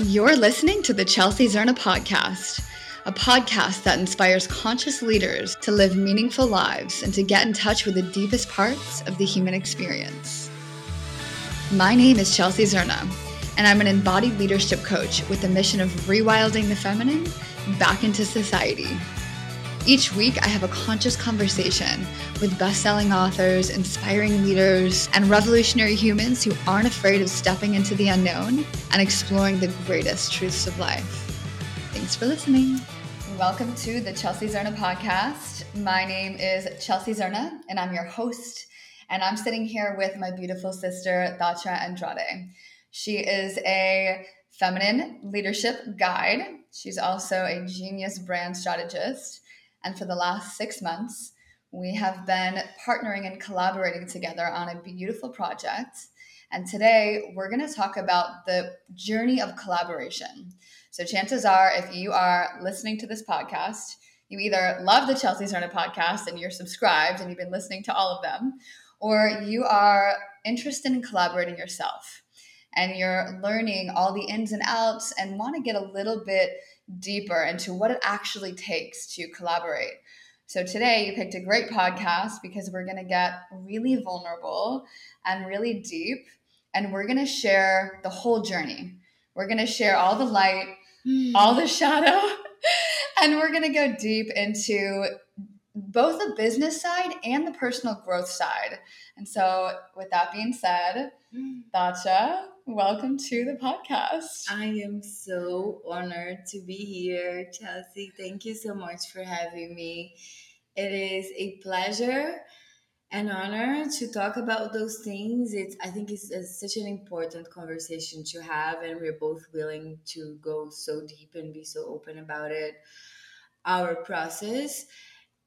You're listening to the Chelsea Zerna podcast, a podcast that inspires conscious leaders to live meaningful lives and to get in touch with the deepest parts of the human experience. My name is Chelsea Zerna, and I'm an embodied leadership coach with the mission of rewilding the feminine back into society. Each week, I have a conscious conversation with best selling authors, inspiring leaders, and revolutionary humans who aren't afraid of stepping into the unknown and exploring the greatest truths of life. Thanks for listening. Welcome to the Chelsea Zerna podcast. My name is Chelsea Zerna, and I'm your host. And I'm sitting here with my beautiful sister, Thatja Andrade. She is a feminine leadership guide. She's also a genius brand strategist and for the last six months, we have been partnering and collaborating together on a beautiful project. And today we're going to talk about the journey of collaboration. So, chances are, if you are listening to this podcast, you either love the Chelsea Zerna podcast and you're subscribed and you've been listening to all of them, or you are interested in collaborating yourself and you're learning all the ins and outs and want to get a little bit deeper into what it actually takes to collaborate. So today you picked a great podcast because we're going to get really vulnerable and really deep and we're going to share the whole journey. We're going to share all the light, mm. all the shadow, and we're going to go deep into both the business side and the personal growth side. And so with that being said, mm. Thatja, Welcome to the podcast. I am so honored to be here, Chelsea. Thank you so much for having me. It is a pleasure and honor to talk about those things. It's I think it's, it's such an important conversation to have, and we're both willing to go so deep and be so open about it. Our process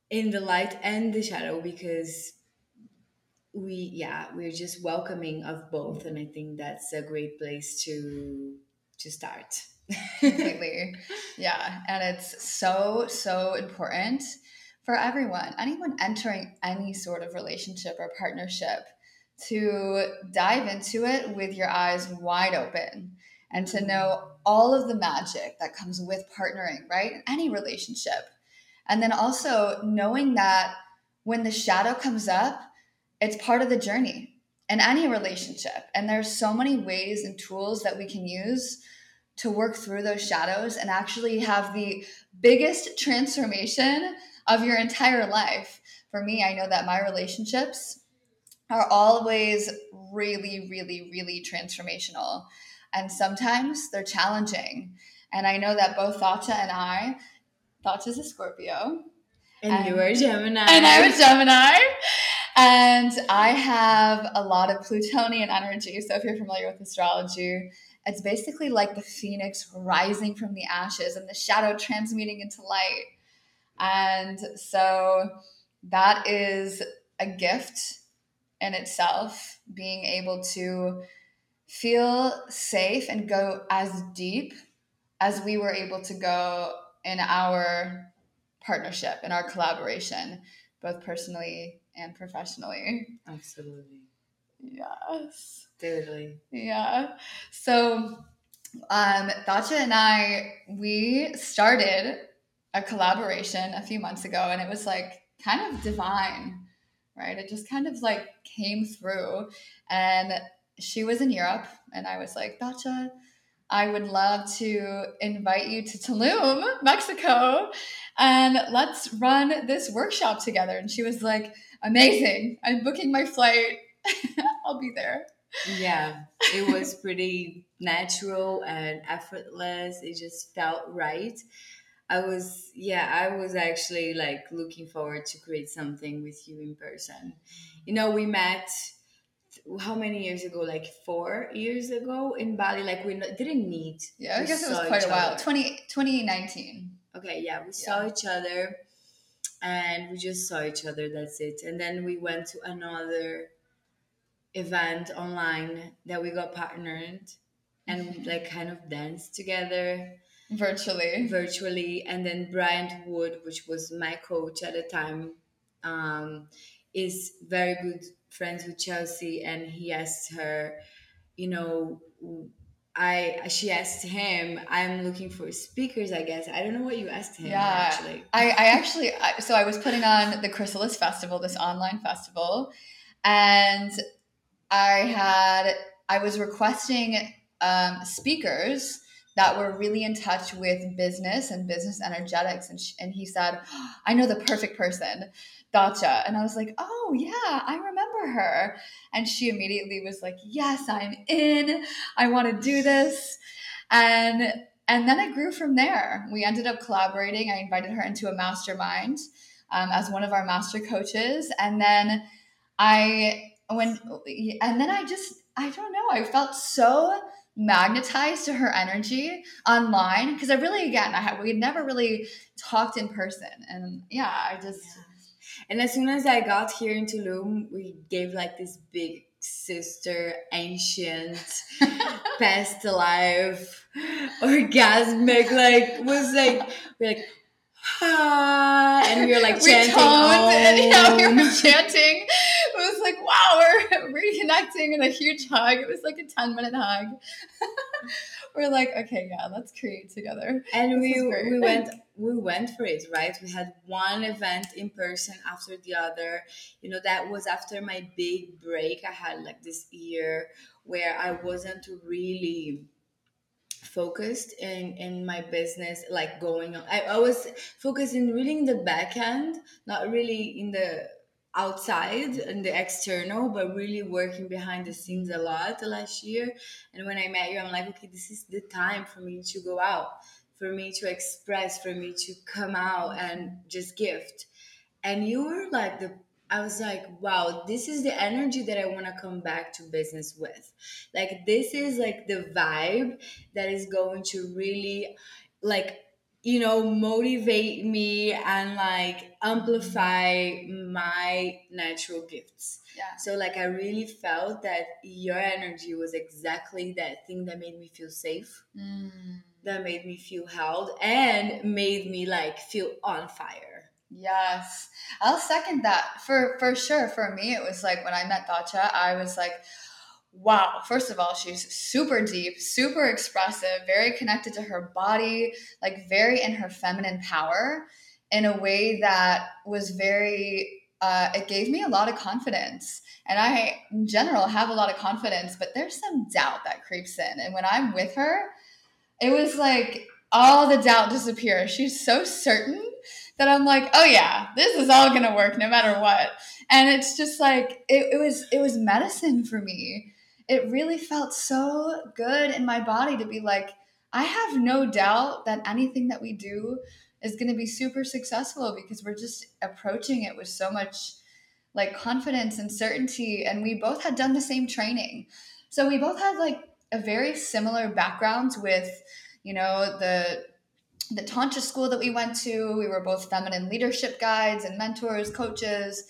in the light and the shadow, because we yeah we're just welcoming of both and i think that's a great place to to start. Completely yeah and it's so so important for everyone anyone entering any sort of relationship or partnership to dive into it with your eyes wide open and to know all of the magic that comes with partnering right? Any relationship. And then also knowing that when the shadow comes up it's part of the journey in any relationship. And there's so many ways and tools that we can use to work through those shadows and actually have the biggest transformation of your entire life. For me, I know that my relationships are always really, really, really transformational. And sometimes they're challenging. And I know that both Thatja and I, Thatja's a Scorpio. And, and you are Gemini. And I'm a Gemini. And I have a lot of Plutonian energy. So if you're familiar with astrology, it's basically like the phoenix rising from the ashes and the shadow transmuting into light. And so that is a gift in itself, being able to feel safe and go as deep as we were able to go in our partnership, in our collaboration, both personally and professionally. Absolutely. Yes. Totally. Yeah. So um Thatja and I we started a collaboration a few months ago and it was like kind of divine, right? It just kind of like came through and she was in Europe and I was like, Thatja, I would love to invite you to Tulum, Mexico, and let's run this workshop together. And she was like, amazing. I'm booking my flight. I'll be there. Yeah, it was pretty natural and effortless. It just felt right. I was, yeah, I was actually like looking forward to create something with you in person. You know, we met how many years ago? Like four years ago in Bali. Like we didn't meet. Yeah, I guess it was quite a while. 20, 2019. Okay, yeah, we saw each other and we just saw each other that's it. And then we went to another event online that we got partnered and mm-hmm. like kind of danced together. Virtually. Virtually and then bryant wood which was my coach at the time um, is very good friends with chelsea and he asked her you know I she asked him, I'm looking for speakers, I guess. I don't know what you asked him Yeah. actually. I, I actually, I, so I was putting on the Chrysalis Festival, this online festival, and I had, I was requesting um, speakers that were really in touch with business and business energetics. And, sh- and he said, I know the perfect person, Thatja. And I was like, oh, yeah, I remember her. And she immediately was like, yes, I'm in. I want to do this. And and then it grew from there. We ended up collaborating. I invited her into a mastermind um, as one of our master coaches, and then I when and then I just I don't know. I felt so magnetized to her energy online because I really again I had we had never really talked in person, and yeah, I just And as soon as I got here in Tulum, we gave like this big sister, ancient, past life, orgasmic, like was like we're like ah, and we were like we chanting. and yeah, we were chanting. It was like wow, we're reconnecting and a huge hug. It was like a ten minute hug. we're like, okay, yeah, let's create together. and This we we went we went for it right we had one event in person after the other you know that was after my big break i had like this year where i wasn't really focused in in my business like going on i, I was focused in really in the back end not really in the outside and the external but really working behind the scenes a lot last year. And when i met you i'm like okay this is the time for me to go out for me to express for me to come out and just gift. And you were like the i was like wow this is the energy that i want to come back to business with. Like this is like the vibe that is going to really like you know motivate me and like amplify my natural gifts Yeah. so like i really felt that your energy was exactly that thing that made me feel safe Mm. that made me feel held and made me like feel on fire Yes, I'll second that for for sure. For me, it was like when I met Thatja, I was like, wow. First of all, she's super deep, super expressive, very connected to her body, like very in her feminine power, in a way that was very. Uh, it gave me a lot of confidence, and I, in general, have a lot of confidence. But there's some doubt that creeps in, and when I'm with her, it was like all the doubt disappears. She's so certain that I'm like, oh yeah, this is all gonna work no matter what. And it's just like it, it was it was medicine for me. It really felt so good in my body to be like, I have no doubt that anything that we do is gonna be super successful because we're just approaching it with so much like confidence and certainty. And we both had done the same training. So we both had like a very similar backgrounds with, you know, the the tantra school that we went to we were both feminine leadership guides and mentors coaches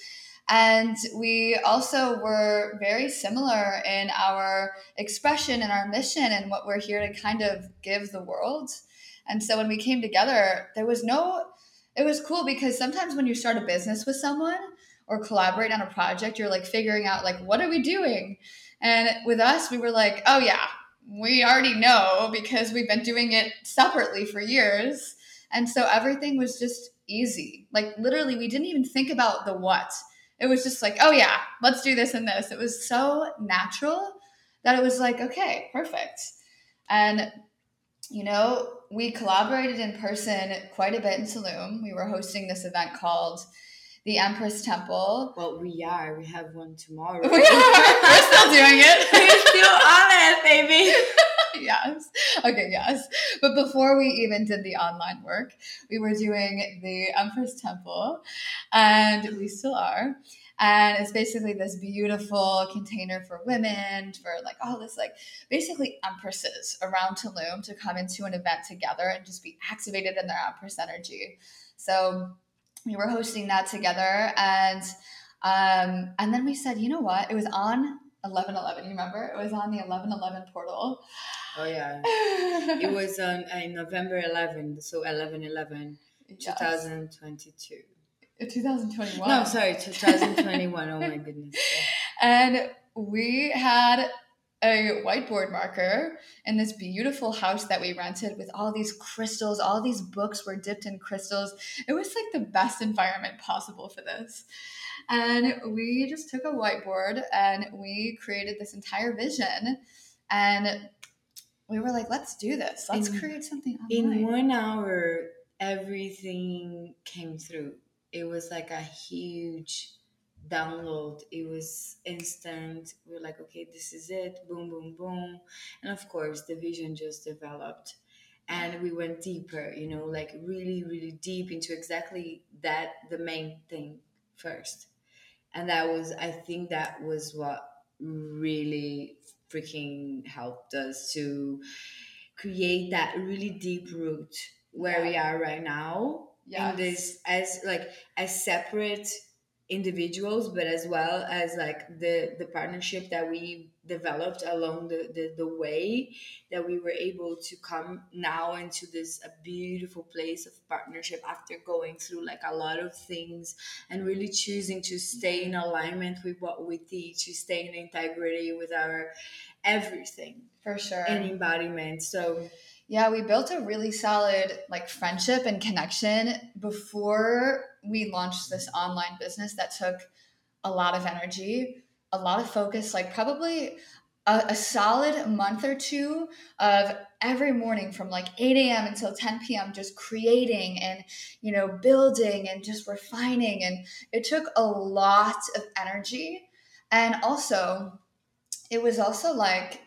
and we also were very similar in our expression and our mission and what we're here to kind of give the world and so when we came together there was no it was cool because sometimes when you start a business with someone or collaborate on a project you're like figuring out like what are we doing and with us we were like oh yeah we already know because we've been doing it separately for years. And so everything was just easy. Like literally, we didn't even think about the what. It was just like, oh yeah, let's do this and this. It was so natural that it was like, okay, perfect. And, you know, we collaborated in person quite a bit in Tulum. We were hosting this event called the Empress Temple. well we are we have one tomorrow We are. We're still doing it. we're still on it baby yes. Okay, yes. But before we even did the online work, we were doing the Empress Temple, and we still are. And it's basically this beautiful container for women, for like all this, like basically empresses around Tulum to come into an event together and just be activated in their empress energy. So we were hosting that together, and um, and then we said, you know what? It was on 1111. You remember? It was on the 1111 portal. oh yeah it was on uh, november 11 so 11 11 Yes. 2022 Uh, 2021. no sorry 2021 oh my goodness And we had a whiteboard marker in this beautiful house that we rented with all these crystals. All these books were dipped in crystals. It was like the best environment possible for this. And we just took a whiteboard and we created this entire vision. And we were like, let's do this. Let's in, create something online. In one hour, everything came through. It was like a huge download it was instant we are like okay this is it boom boom boom and of course the vision just developed and we went deeper you know like really really deep into exactly that the main thing first and that was i think that was what really freaking helped us to create that really deep root where yeah. we are right now yeah. in this as like as separate individuals but as well as like the the partnership that we developed along the, the the way that we were able to come now into this a beautiful place of partnership after going through like a lot of things and really choosing to stay in alignment with what we teach to stay in integrity with our everything for sure. and embodiment. So yeah, we built a really solid like friendship and connection before we launched this online business that took a lot of energy, a lot of focus, like probably a, a solid month or two of every morning from like 8 a.m. until 10 p.m. just creating and you know building and just refining and it took a lot of energy and also it was also like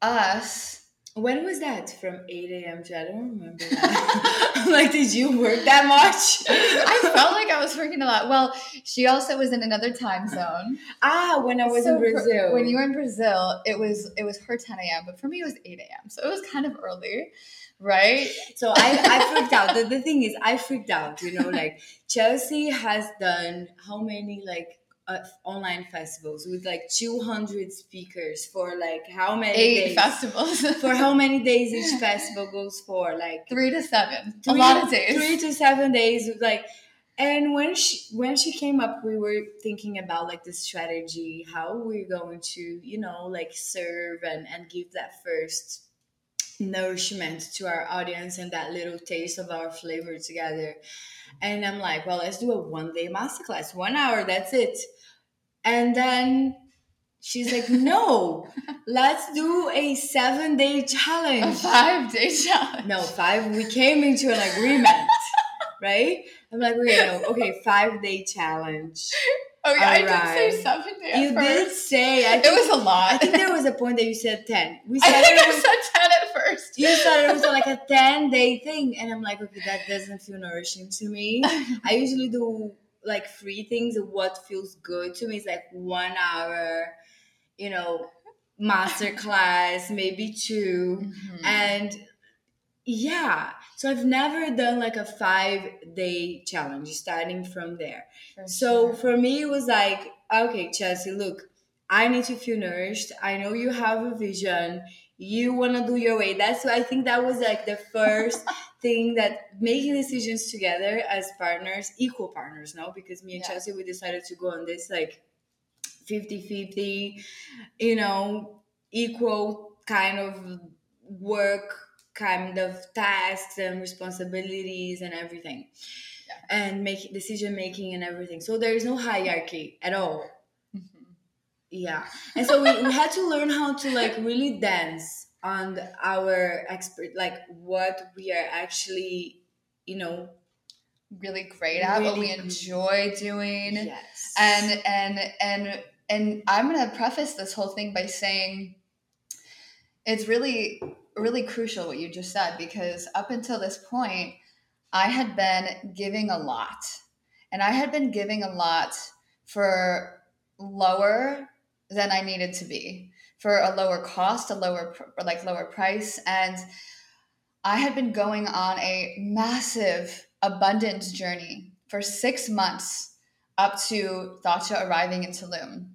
us when was that? From 8 a.m. to I don't remember. like, did you work that much? I felt like I was working a lot. Well, she also was in another time zone. Ah, when I was so in Brazil. when you were in Brazil, it was it was her 10 a.m. But for me, it was 8 a.m. So it was kind of early, right? So I, I freaked out. The, the thing is, I freaked out. You know, like Chelsea has done how many like uh, online festivals with like 200 speakers for like how many eight days? festivals. For how many days each festival goes for like three to seven. Three, a lot of days. three to seven days like and when she when she came up we were thinking about like the strategy how we're going to you know like serve and and give that first nourishment to our audience and that little taste of our flavor together. And i'm like well let's do a one day masterclass one hour that's it and then she's like, no, let's do a seven day challenge. A five day challenge. No, five. We came into an agreement, right? I'm like, okay, no, okay, five day challenge. Oh yeah, I did say seven days. You first. did say. I think, it was a lot. I think there was a point that you said ten. We said I think I said ten at first. You said it was like a ten day thing, and I'm like, okay, that doesn't feel nourishing to me. I usually do like free things what feels good to me is like one hour you know master class maybe 2 mm-hmm. and yeah. So i've never done like a five day challenge starting from there. For so sure. for me it was like okay chelsea look i need to feel nourished. I know you have a vision. You want to do your way. That's why i think that was like the first thing that making decisions together as partners equal partners no because me and yeah. chelsea we decided to go on this like 50 50 you know equal kind of work kind of tasks and responsibilities and everything yeah. and make decision making and everything so there is no hierarchy at all mm-hmm. yeah and so we, we had to learn how to like really dance on our expert like what we are actually you know really great at really what we enjoy doing. Yes. and and and and i'm to preface this whole thing by saying it's really really crucial what you just said because up until this point i had been giving a lot. And i had been giving a lot for lower than i needed to be for a lower cost, a lower like lower price, and I had been going on a massive abundance journey for six months up to Thatja arriving in Tulum.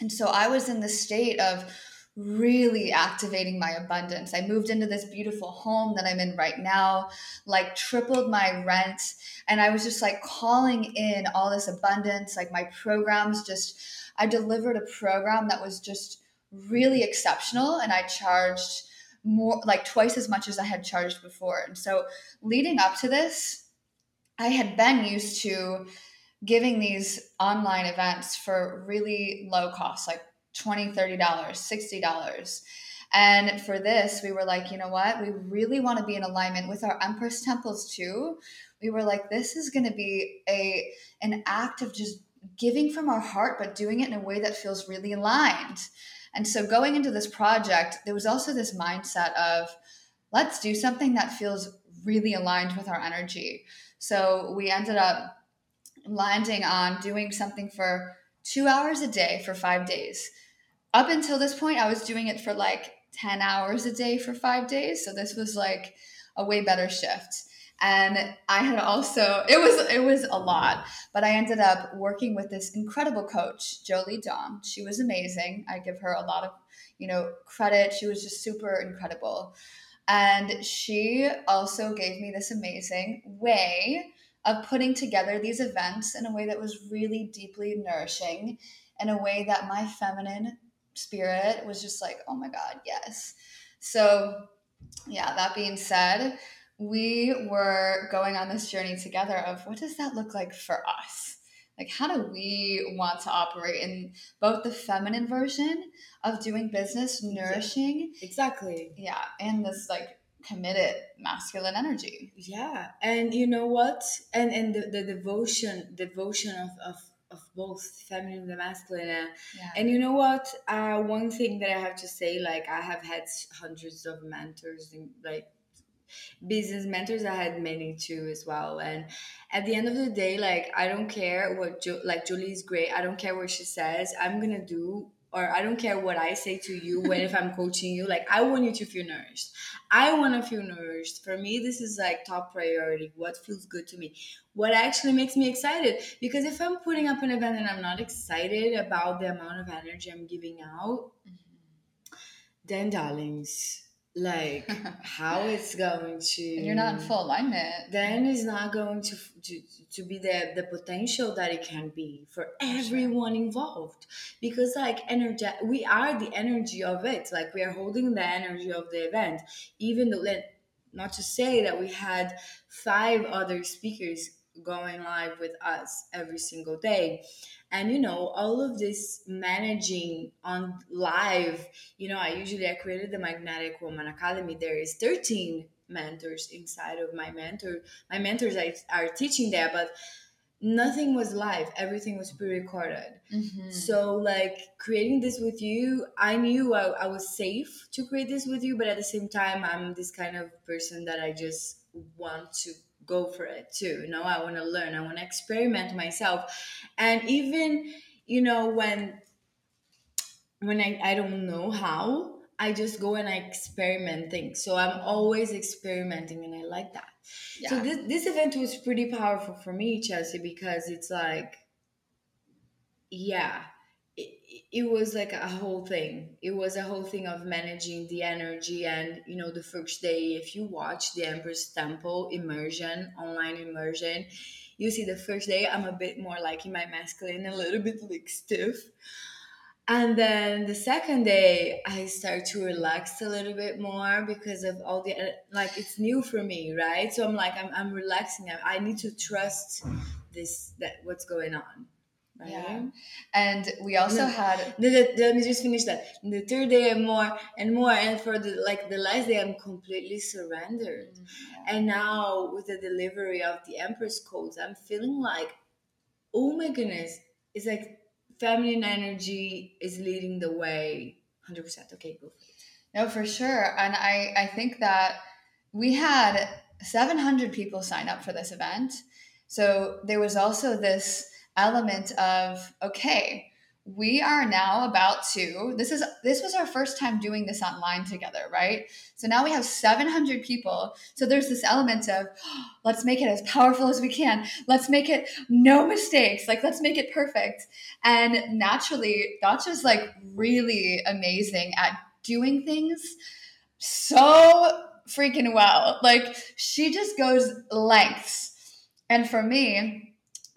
And so I was in the state of really activating my abundance. I moved into this beautiful home that I'm in right now, like tripled my rent. And I was just like calling in all this abundance. Like my programs just, I delivered a program that was just really exceptional and I charged more like twice as much as I had charged before. And so leading up to this, I had been used to giving these online events for really low cost, like 20 $30, $60. And for this, we were like, you know what? We really want to be in alignment with our Empress temples too. We were like, this is going to be a an act of just giving from our heart, but doing it in a way that feels really aligned. And so going into this project, there was also this mindset of let's do something that feels really aligned with our energy. So we ended up landing on doing something for two hours a day for five days. Up until this point, I was doing it for like 10 hours a day for five days. So this was like a way better shift. And I had also it was it was a lot, but I ended up working with this incredible coach, Jolie Dom. She was amazing. I give her a lot of, you know, credit. She was just super incredible. And she also gave me this amazing way of putting together these events in a way that was really deeply nourishing, in a way that my feminine spirit was just like, oh my God, yes. So, yeah, that being said, we were going on this journey together of what does that look like for us? Like, how do we want to operate in both the feminine version of doing business, nourishing? Exactly. Yeah. And this like committed masculine energy. Yeah. And you know what? And and the, the devotion, devotion of, of of both feminine and masculine. Uh, yeah. And you know what? Uh, one thing that I have to say, like I have had hundreds of mentors, and like business mentors. I had many too as well. And at the end of the day, like I don't care what jo- like Julie's great. I don't care what she says. I'm gonna do or I don't care what I say to you when if I'm coaching you, like I want you to feel nourished. I want to feel nourished. For me, this is like top priority. What feels good to me? What actually makes me excited? Because if I'm putting up an event and I'm not excited about the amount of energy I'm giving out, mm-hmm. then darlings, like how it's going to and you're not in full alignment. Then it's not going to to, to be the the potential that it can be for everyone involved. Because like energy we are the energy of it. Like we are holding the energy of the event. Even though not to say that we had five other speakers going live with us every single day. And you know all of this managing on live you know i usually i created the magnetic woman academy. There is 13 mentors inside of my mentor my mentors are, are teaching there but nothing was live. Everything was pre-recorded. Mm-hmm. so like creating this with you i knew I, I was safe to create this with you but at the same time i'm this kind of person that i just want to go for it too you know i want to learn i want to experiment myself. And even you know when when I, I don't know how i just go and i experiment things. So i'm always experimenting and i like that. Yeah. so this, this event was pretty powerful for me chelsea because it's like yeah it was like a whole thing. It was a whole thing of managing the energy and you know the first day if you watch the empress temple immersion online immersion you see the first day i'm a bit more like in my masculine a little bit like stiff. And then the second day i start to relax a little bit more because of all the like it's new for me right? So i'm like i'm, I'm relaxing. I, I need to trust this that what's going on Right? Yeah. And we also had the, the, let me just finish that. The third day and more and more and for the like the last day I'm completely surrendered. Mm-hmm. Yeah. And now with the delivery of the Empress codes, I'm feeling like, oh my goodness, it's like feminine energy is leading the way. Hundred percent. Okay, go for it. No, for sure. And I I think that we had 700 people sign up for this event. So there was also this element of okay we are now about to this is this was our first time doing this online together right? So now we have 700 people. So there's this element of let's make it as powerful as we can. Let's make it no mistakes. Like let's make it perfect. And naturally Thatja's like really amazing at doing things so freaking well. Like she just goes lengths. And for me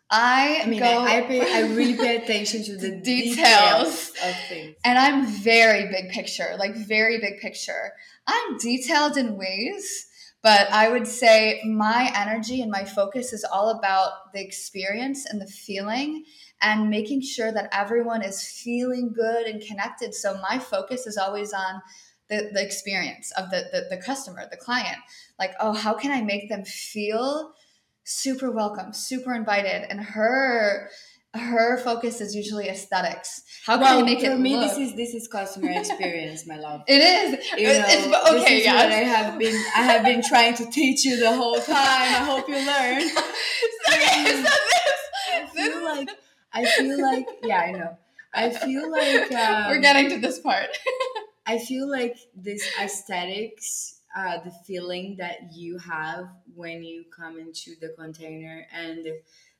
I, I mean, go, I, I, pay, I really pay attention to the Details. details. of things. and I'm very big picture, like very big picture. I'm detailed in ways, but I would say my energy and my focus is all about the experience and the feeling and making sure that everyone is feeling good and connected. So my focus is always on the, the experience of the, the, the customer, the client. Like, oh, how can I make them feel super welcome, super invited? And her her focus is usually aesthetics. How can well, I make for it for me, look? this is this is customer experience, my love. It is. You know, it's- okay, is yeah. what I have been I have been trying to teach you the whole time. I hope you learn. okay, so I this, feel this like I feel like yeah, I know. I feel like um, we're getting to this part. I feel like this aesthetics, uh, the feeling that you have when you come into the container, and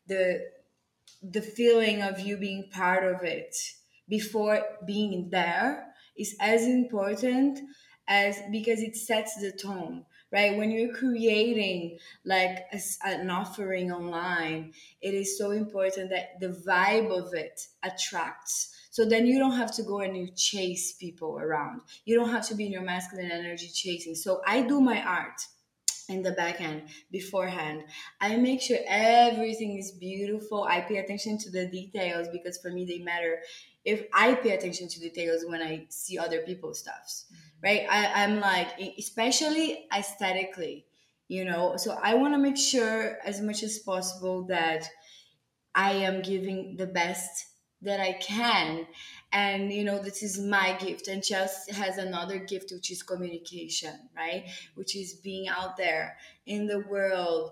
the, the feeling of you being part of it before being there is as important as because it sets the tone right? When you're creating like a an offering online it is so important that the vibe of it attracts so then you don't have to go and you chase people around. You don't have to be in your masculine energy chasing. So i do my art in the back end beforehand. I make sure everything is beautiful. I pay attention to the details because for me they matter. If i pay attention to details when i see other people's stuffs mm-hmm. right? I, i'm like especially aesthetically you know? So i want to make sure as much as possible that i am giving the best that i can. And you know this is my gift. And chelsea has another gift which is communication right? Which is being out there in the world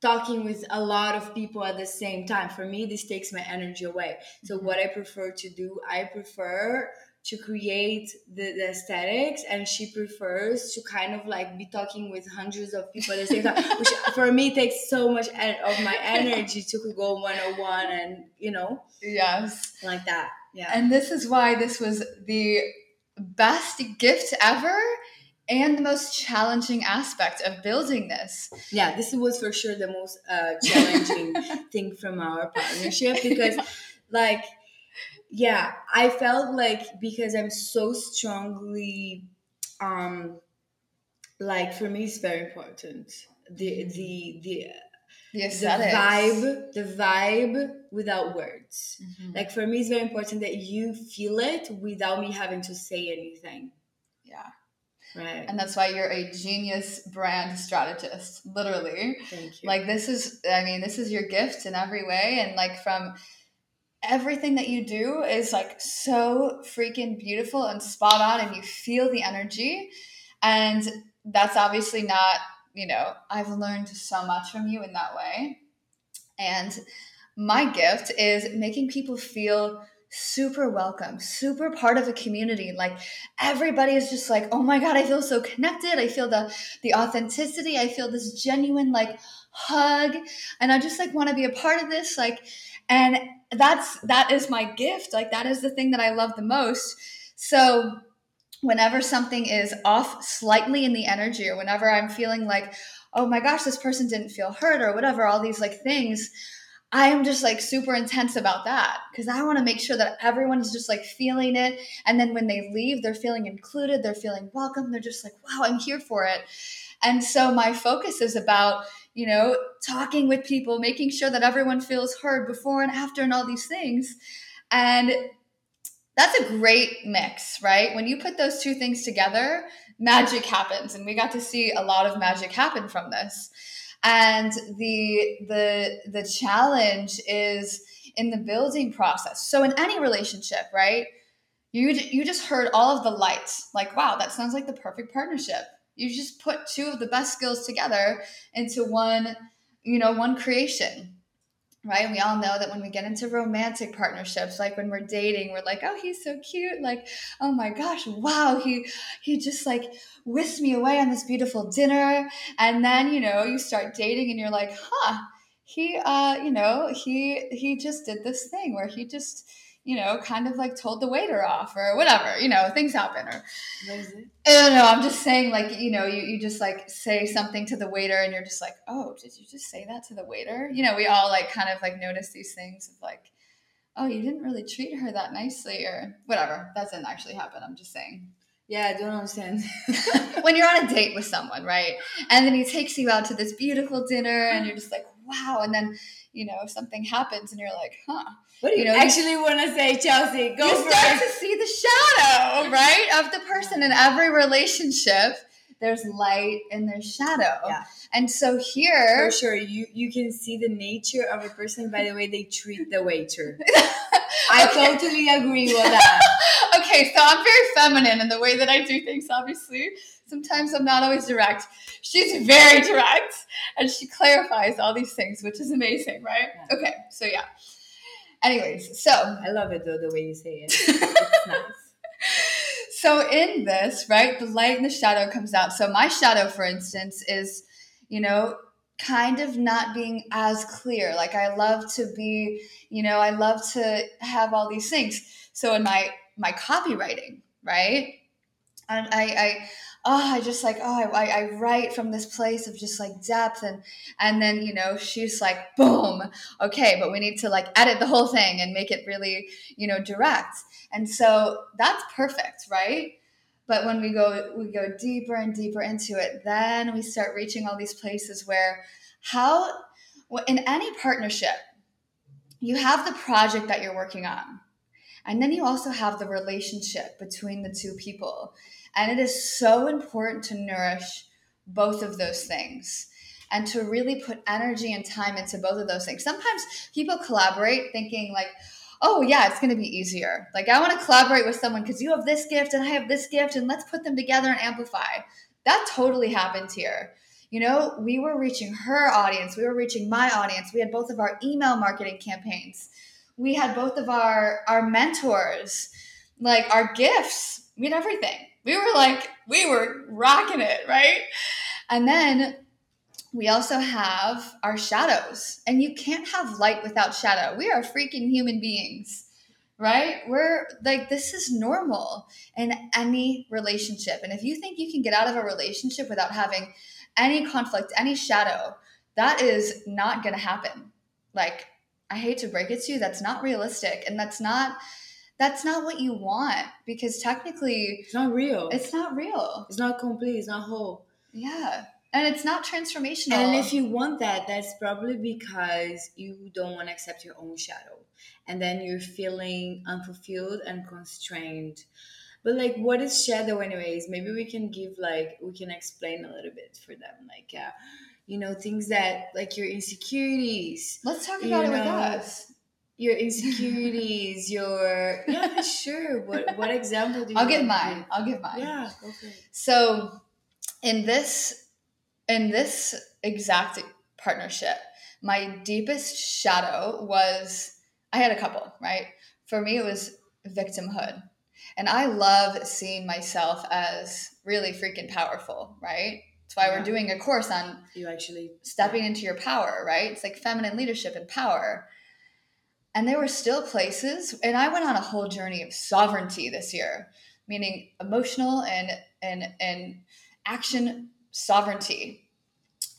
talking with a lot of people at the same time. For me this takes my energy away. So mm-hmm. what i prefer to do i prefer to create the, the aesthetics and she prefers to kind of like be talking with hundreds of people at the same time which for me takes so much of my energy to go one-on-one and you know yes. like that yeah And this is why this was the best gift ever and the most challenging aspect of building this. yeah this was for sure the most uh, challenging thing from our partnership because like yeah i felt like because i'm so strongly um like for me it's very important the the the The the aesthetics. vibe the vibe without words Mhm. like for me it's very important that you feel it without me having to say anything yeah. right And that's why you're a genius brand strategist, literally. thank you Like this is I mean, this is your gift in every way and like from everything that you do is like so freaking beautiful and spot on and you feel the energy and that's obviously not, you know, I've learned so much from you in that way. And my gift is making people feel super welcome, super part of a community. Like everybody is just like, "Oh my god, I feel so connected. I feel the the authenticity. I feel this genuine like hug and I just like want to be a part of this like and that's that is my gift. Like that is the thing that I love the most. So whenever something is off slightly in the energy or whenever I'm feeling like, oh my gosh, this person didn't feel hurt or whatever, all these like things, I am just like super intense about that because I want to make sure that everyone is just like feeling it. And then when they leave, they're feeling included, they're feeling welcome, they're just like, wow, I'm here for it. And so my focus is about, you know, talking with people, making sure that everyone feels heard before and after and all these things. And that's a great mix, right? When you put those two things together, magic happens. And we got to see a lot of magic happen from this. And the the the challenge is in the building process. So in any relationship, right? You you just heard all of the lights. Like, wow, that sounds like the perfect partnership. You just put two of the best skills together into one, you know, one creation right? We all know that when we get into romantic partnerships, like when we're dating, we're like, "Oh, he's so cute!" Like, "Oh my gosh, wow, he he just like whisked me away on this beautiful dinner." And then you know you start dating, and you're like, "Huh." He, uh, you know, he he just did this thing where he just you know, kind of like told the waiter off or whatever, you know, things happen or? I don't know. I'm just saying, like, you know, you, you just like say something to the waiter and you're just like, oh, did you just say that to the waiter? You know, we all like kind of like notice these things of like, oh, you didn't really treat her that nicely or whatever. That doesn't actually happen. I'm just saying. Yeah, I don't understand. when you're on a date with someone, right? And then he takes you out to this beautiful dinner and you're just like, wow. And then, you know, if something happens and you're like, huh. what do you, You know, you- actually want to say, Chelsea? Go you for start it. to see the shadow, right, of the person in every relationship. There's light and there's shadow. Yeah. And so here, For sure, you you can see the nature of a person by the way they treat the waiter. I Okay. totally agree with that. okay, so I'm very feminine in the way that I do things, obviously. Sometimes I'm not always direct. She's very direct and she clarifies all these things, which is amazing, right? Yeah. Okay, so yeah. Anyways, so I love it though the way you say it. It's nice. so in this, right, the light and the shadow comes out. So my shadow, for instance, is, you know, kind of not being as clear. Like I love to be, you know, I love to have all these things. So in my my copywriting, right? And I, I oh, I just like, oh, I, I write from this place of just like depth and and then, you know, she's like, boom, okay, but we need to like edit the whole thing and make it really, you know, direct. And so that's perfect, right? But when we go we go deeper and deeper into it, then we start reaching all these places where how in any partnership, you have the project that you're working on. And then you also have the relationship between the two people. And it is so important to nourish both of those things and to really put energy and time into both of those things. Sometimes people collaborate thinking, like, oh, yeah, it's going to be easier. Like, I want to collaborate with someone because you have this gift and I have this gift, and let's put them together and amplify. That totally happened here. You know, we were reaching her audience, we were reaching my audience. We had both of our email marketing campaigns. We had both of our our mentors, like our gifts. We had everything. We were like we were rocking it, right? And then we also have our shadows. And you can't have light without shadow. We are freaking human beings, right? We're like, this is normal in any relationship. And if you think you can get out of a relationship without having any conflict, any shadow, that is not going to happen. Like, I hate to break it to you, that's not realistic. And that's not. That's not what you want because technically It's not real. It's, not real. It's not complete. It's not whole. Yeah. And it's not transformational. And if you want that, that's probably because you don't want to accept your own shadow. And then you're feeling unfulfilled and constrained. But like what is shadow anyways? Maybe we can give like we can explain a little bit for them. Like uh, you know, things that like your insecurities. Let's talk about it with us. Your insecurities, your yeah, sure. What what example do you I'll give mine. I'll give mine. Yeah, go for it. So in this in this exact partnership, my deepest shadow was I had a couple, right? For me it was victimhood. And I love seeing myself as really freaking powerful, right? That's why Yeah. we're doing a course on You actually stepping into your power, right? It's like feminine leadership and power. And there were still places, and I went on a whole journey of sovereignty this year, meaning emotional and and and action sovereignty,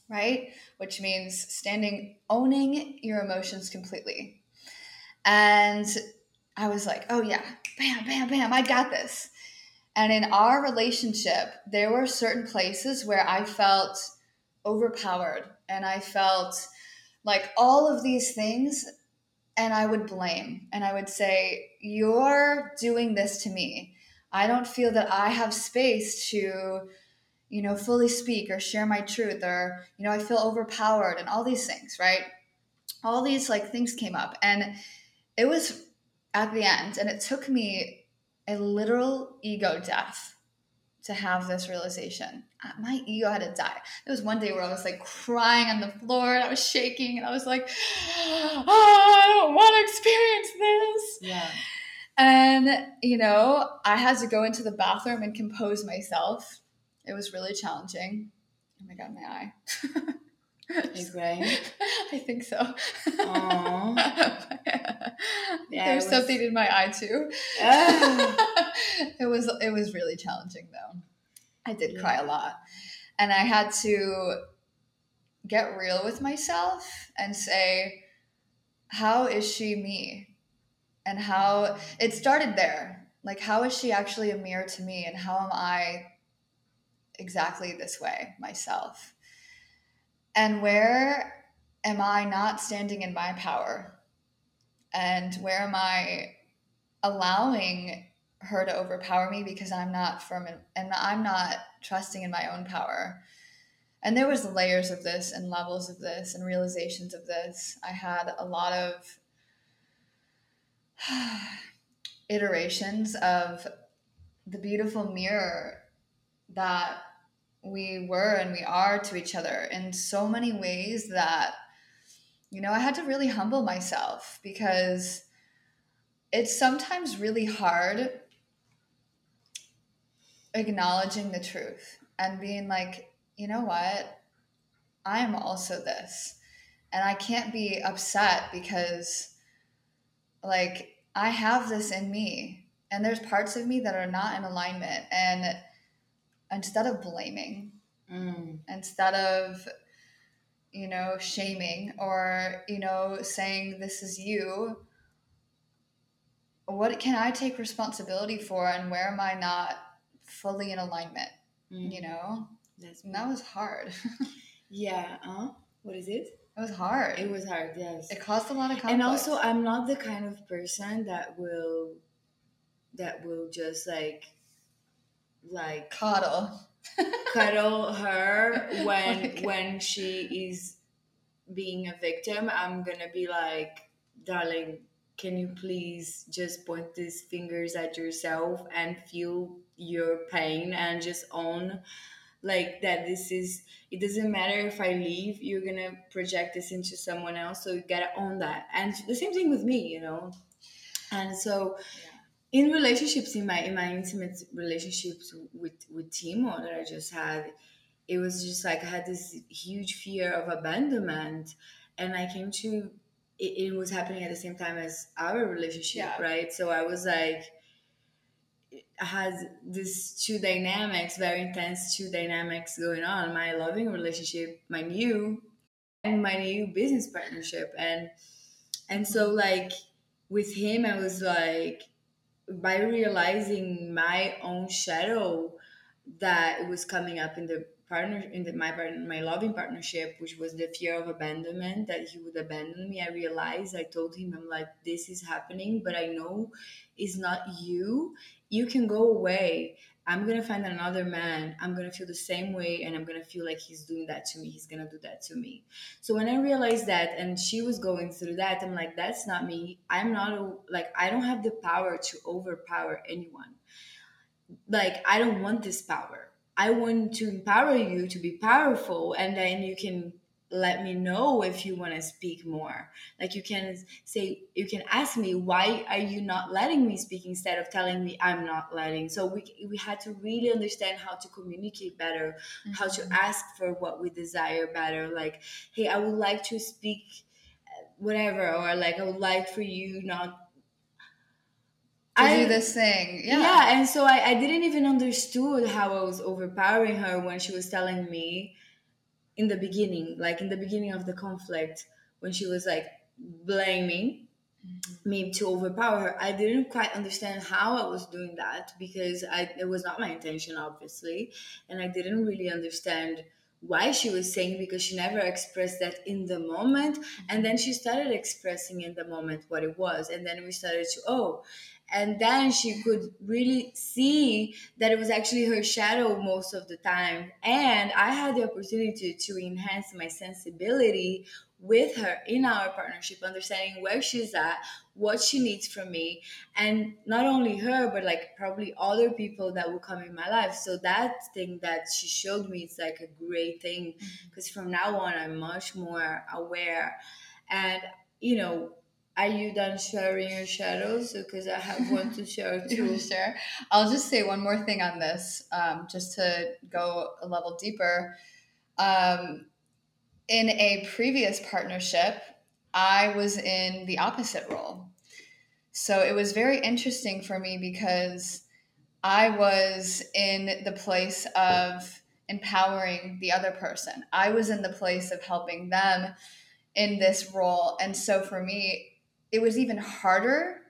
right? Which means standing, owning your emotions completely. And I was like, oh yeah, bam, bam, bam, I got this. And in our relationship, there were certain places where I felt overpowered and I felt like all of these things and I would blame and I would say you're doing this to me. I don't feel that I have space to you know fully speak or share my truth or you know I feel overpowered and all these things, right? All these like things came up and it was at the end and it took me a literal ego death to have this realization. My ego had to die. There was one day where I was like crying on the floor and I was shaking and I was like, oh, I don't want to experience this. Yeah. And, you know, I had to go into the bathroom and compose myself. It was really challenging. Oh my God, my eye. He's crying. I think so. Aww. Yeah, There's was- something in my eye too. Ah. it was it was really challenging though. I did cry a lot. And I had to get real with myself and say, how is she me? And how it started there. Like, how is she actually a mirror to me? And how am I exactly this way myself? And where am I not standing in my power? And where am I allowing her to overpower me because I'm not firm in, and I'm not trusting in my own power. And there was layers of this and levels of this and realizations of this. I had a lot of iterations of the beautiful mirror that we were and we are to each other in so many ways that you know I had to really humble myself because it's sometimes really hard acknowledging the truth and being like, you know what? I am also this. And I can't be upset because, like, I have this in me. And there's parts of me that are not in alignment. And instead of blaming, Mm. instead of, you know, shaming or, you know, saying this is you, what can I take responsibility for and where am I not fully in alignment? Mm. You know? That was hard. yeah. Uh, what is it? it was hard. It was hard. Yes. It caused a lot of conflict. and also i'm not the kind of person that will that will just like like coddle. Cuddle her when Like- when she is being a victim i'm gonna be like darling can you please just point these fingers at yourself and feel your pain and just own like that this is it doesn't matter if i leave you're gonna project this into someone else so you gotta own that. And the same thing with me you know? And so in relationships in my in my intimate relationships with with timo that i just had it was just like i had this huge fear of abandonment and i came to it, it was happening at the same time as our relationship Yeah. right so i was like I had these two dynamics, very intense two dynamics going on. My loving relationship, my new, and my new business partnership, and and so mm-hmm. like with him, I was like by realizing my own shadow that was coming up in the partner in the, my my loving partnership which was the fear of abandonment that he would abandon me i realized i told him i'm like this is happening but i know it's not you. You can go away i'm gonna find another man. I'm gonna feel the same way and i'm gonna feel like he's doing that to me. He's gonna do that to me. So when i realized that and she was going through that i'm like that's not me. I'm not a, like i don't have the power to overpower anyone. Like i don't want this power. I want to empower you to be powerful and then you can let me know if you want to speak more like you can say you can ask me why are you not letting me speak instead of telling me i'm not letting so we we had to really understand how to communicate better how to Mhm. ask for what we desire better like hey i would like to speak whatever or like i would like for you not to do this thing. Yeah. yeah, and so I, I didn't even understood how I was overpowering her when she was telling me in the beginning, like in the beginning of the conflict, when she was like blaming Mm-hmm. me to overpower her. I didn't quite understand how I was doing that because I it was not my intention, obviously, and I didn't really understand why she was saying because she never expressed that in the moment. Mm-hmm. And then she started expressing in the moment what it was. And then we started to oh. And then she could really see that it was actually her shadow most of the time. And i had the opportunity to enhance my sensibility with her in our partnership understanding where she's at what she needs from me and not only her but like probably other people that will come in my life. So that thing that she showed me is like a great thing because from now on i'm much more aware. And you know are you done sharing your shadows? Because i have one to share too. share? I'll just say one more thing on this, um, just to go a level deeper. Um, in a previous partnership, I was in the opposite role. So it was very interesting for me because I was in the place of empowering the other person. I was in the place of helping them in this role. And so for me, it was even harder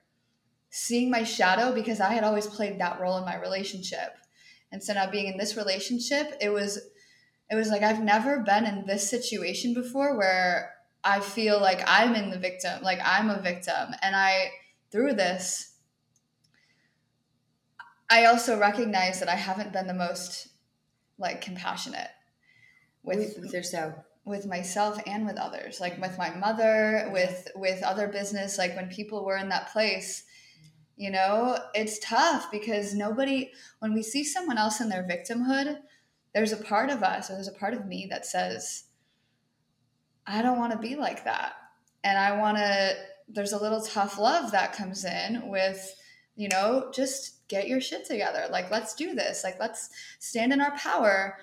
seeing my shadow because I had always played that role in my relationship. And so now being in this relationship, it was it was like I've never been in this situation before where I feel like I'm in the victim, like I'm a victim. And I through this I also recognize that I haven't been the most like compassionate with, with, yourself with myself and with others like with my mother with with other business like when people were in that place you know it's tough because nobody when we see someone else in their victimhood there's a part of us or there's a part of me that says i don't want to be like that. And i want to there's a little tough love that comes in with you know just get your shit together. Like let's do this. Like let's stand in our power.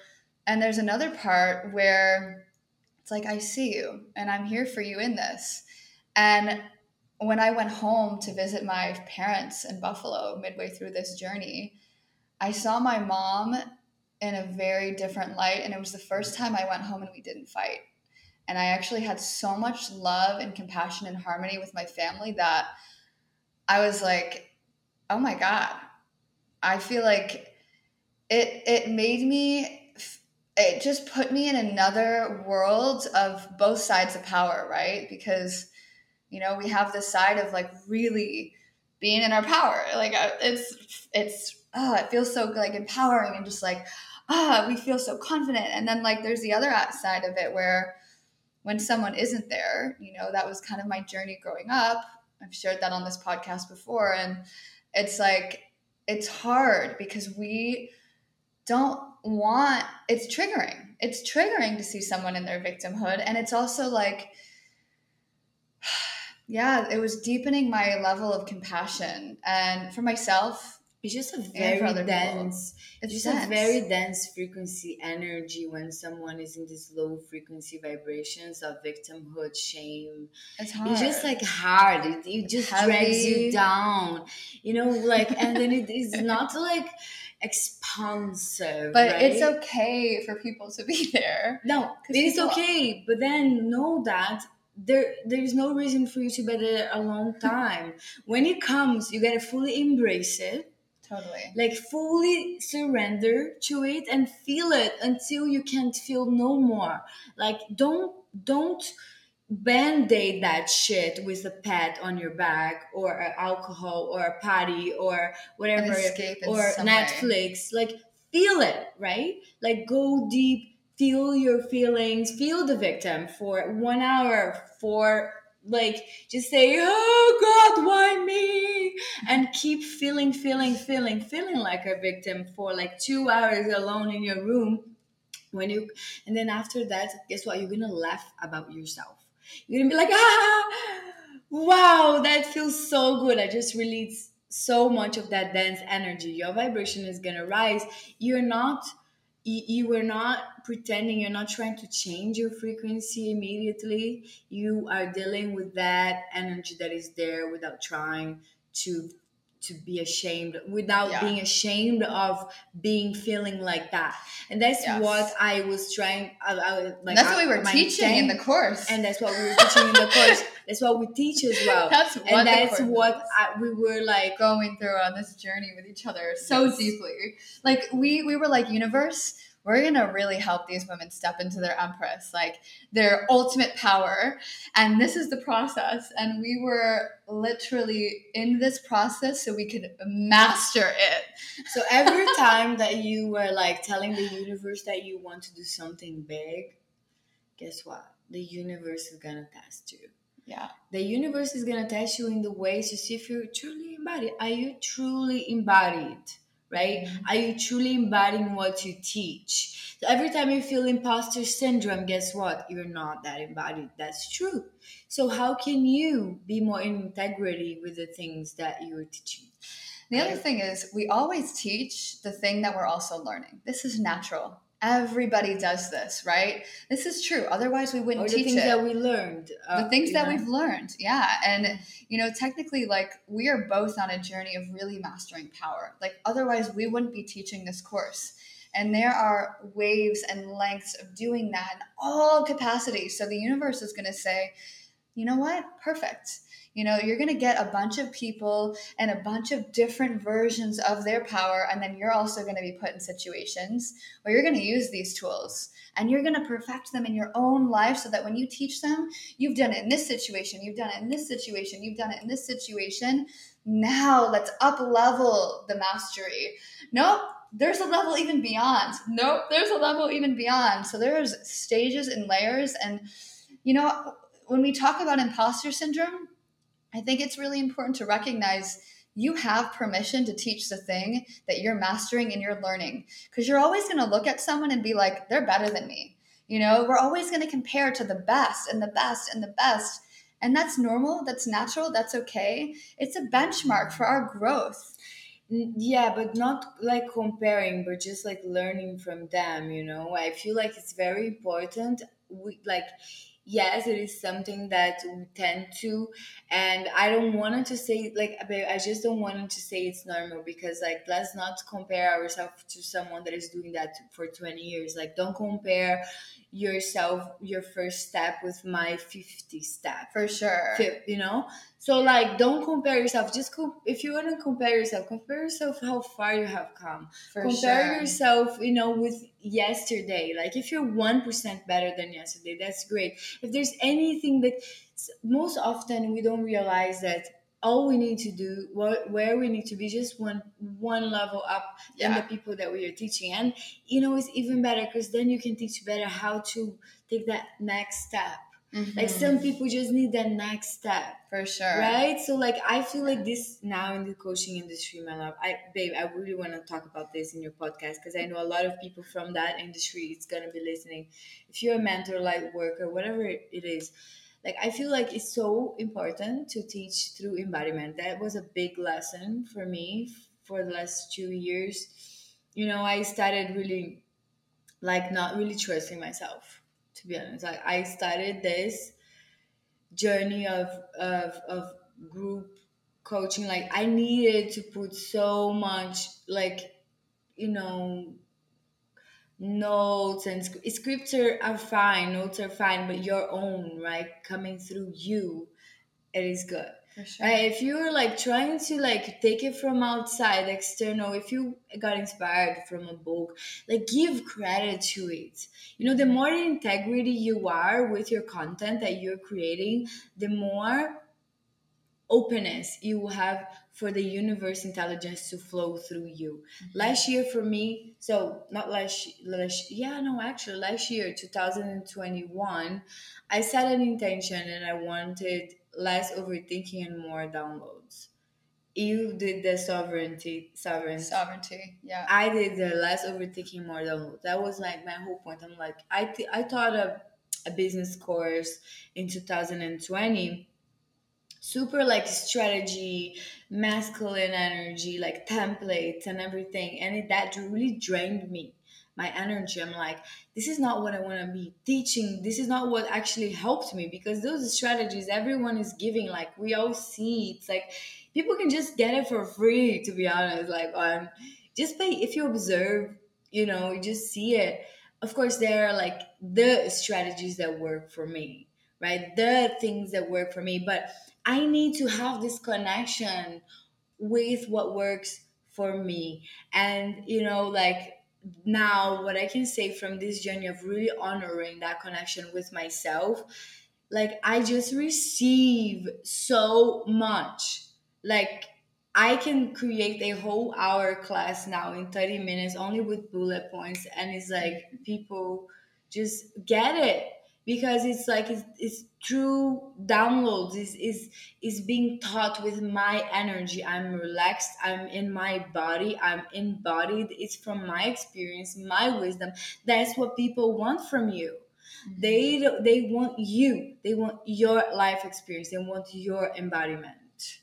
And there's another part where it's like, I see you and I'm here for you in this. And when I went home to visit my parents in Buffalo midway through this journey, I saw my mom in a very different light. And it was the first time I went home and we didn't fight. And I actually had so much love and compassion and harmony with my family that I was like, oh my God, I feel like it, it made me it just put me in another world of both sides of power, right? Because you know we have this side of like really being in our power, like uh, it's it's oh, it feels so like empowering and just like ah, we feel so confident. And then like there's the other side of it where when someone isn't there, you know, that was kind of my journey growing up. I've shared that on this podcast before, and it's like it's hard because we don't want it's triggering it's triggering to see someone in their victimhood and it's also like yeah it was deepening my level of compassion and for myself it's just a very dense it's just dense. a very dense frequency energy when someone is in these low frequency vibrations of victimhood shame it's hard it's just like hard it, it just Heavy. drags you down you know like and then it is not like expansive. But right? it's okay for people to be there. No, it is okay. But then know that there there's no reason for you to be there a long time. when it comes, you gotta fully embrace it. Totally. Like fully surrender to it and feel it until you can't feel no more. Like don't don't band-aid that shit with a pat on your back or alcohol or a party or whatever or netflix way. like feel it right like go deep feel your feelings feel the victim for one hour for like just say oh god why me and keep feeling feeling feeling feeling like a victim for like two hours alone in your room when you and then after that guess what you're gonna laugh about yourself you're gonna be like, ah, wow, that feels so good. I just released so much of that dense energy. Your vibration is gonna rise. You're not you, you were not pretending you're not trying to change your frequency immediately you are dealing with that energy that is there without trying to to be ashamed without yeah. being ashamed of being feeling like that and that's yes. what i was trying I, I, like that's I, what we were teaching in the course and that's what we were teaching in the course that's what we teach as well that's and that's what we were like going through on this journey with each other so yes. deeply like we we were like universe we're going to really help these women step into their empress, like their ultimate power. And this is the process. And we were literally in this process so we could master it. So every time that you were like telling the universe that you want to do something big, guess what? The universe is going to test you. Yeah. The universe is going to test you in the ways to see if you're truly embodied. Are you truly embodied? right? Mm-hmm. Are you truly embodying what you teach? So every time you feel imposter syndrome, guess what? You're not that embodied. That's true. So how can you be more in integrity with the things that you are teaching? The other thing is we always teach the thing that we're also learning. This is natural. Everybody does this, right? This is true. Otherwise, we wouldn't or the teach things it. that we learned. uh, the things that know? we've learned, yeah. And you know, technically, like we are both on a journey of really mastering power. Like otherwise, we wouldn't be teaching this course. And there are waves and lengths of doing that in all capacities. So the universe is going to say, you know what? Perfect. You know, you're going to get a bunch of people and a bunch of different versions of their power. And then you're also going to be put in situations where you're going to use these tools and you're going to perfect them in your own life so that when you teach them, you've done it in this situation, you've done it in this situation, you've done it in this situation. Now let's up level the mastery. Nope, there's a level even beyond. Nope, there's a level even beyond. So there's stages and layers. And, you know, when we talk about imposter syndrome, I think it's really important to recognize you have permission to teach the thing that you're mastering and you're learning because you're always going to look at someone and be like, they're better than me. You know, we're always going to compare to the best and the best and the best. And that's normal, that's natural, that's okay. It's a benchmark for our growth. Yeah but not like comparing but just like learning from them you know i feel like it's very important we like yes it is something that we tend to and i don't want to say like i just don't want to say it's normal because like let's not compare ourselves to someone that is doing that for 20 years. Like don't compare yourself your first step with my 50 step. For sure. You know? So like don't compare yourself. Just co- if you want to compare yourself compare yourself how far you have come. For compare sure. yourself you know with yesterday. Like if you're 1% better than yesterday that's great. If there's anything that most often we don't realize that all we need to do where, where we need to be just one one level up than the people that we are teaching. And you know it's even better because then you can teach better how to take that next step. Like Mhm. some people just need that next step For sure. right? So like i feel like this now in the coaching industry my love i babe i really want to talk about this in your podcast because i know a lot of people from that industry is going to be listening. If you're a mentor light worker whatever it is like i feel like it's so important to teach through embodiment that was a big lesson for me for the last two years. You know i started really like not really trusting myself to be honest. Like i started this journey of of of group coaching. Like i needed to put so much like you know notes and sc- scripts are, fine notes are fine but your own right coming through you it is good sure. Right? If you're like trying to like take it from outside, external, if you got inspired from a book, like give credit to it. You know, the more integrity you are with your content that you're creating, the more openness you will have for the universe intelligence to flow through you. Mm-hmm. Last year for me, so not last, last yeah, no, actually last year, 2021, I set an intention and I wanted less overthinking and more downloads. You did the sovereignty, sovereignty. Sovereignty. Yeah. I did the less overthinking, more downloads. That was like my whole point. I'm like, I th- I taught a, a business course in 2020 super like strategy masculine energy like templates and everything and it, that really drained me my energy. I'm like this is not what i want to be teaching. This is not what actually helped me because those strategies everyone is giving like we all see it's like people can just get it for free to be honest like on just pay if you observe you know you just see it. Of course there are like the strategies that work for me right? The things that work for me but I need to have this connection with what works for me. And, you know, like now, what I can say from this journey of really honoring that connection with myself, like I just receive so much. Like, I can create a whole hour class now in 30 minutes only with bullet points, and it's like people just get it because it's like it's, it's through downloads is is is being taught with my energy. I'm relaxed i'm in my body i'm embodied. It's from my experience my wisdom. That's what people want from you. Mm-hmm. they they want you. They want your life experience. They want your embodiment.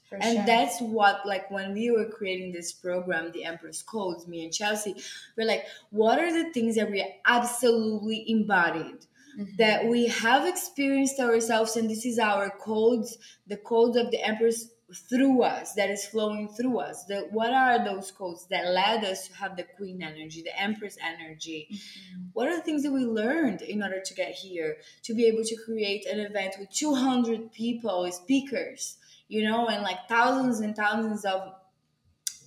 For and sure. that's what like when we were creating this program the empress codes me and chelsea we're like what are the things that we absolutely embodied mm-hmm. that we have experienced ourselves and this is our codes the codes of the empress through us that is flowing through us the, what are those codes that led us to have the queen energy the empress energy mm-hmm. what are the things that we learned in order to get here to be able to create an event with 200 people speakers you know and like thousands and thousands of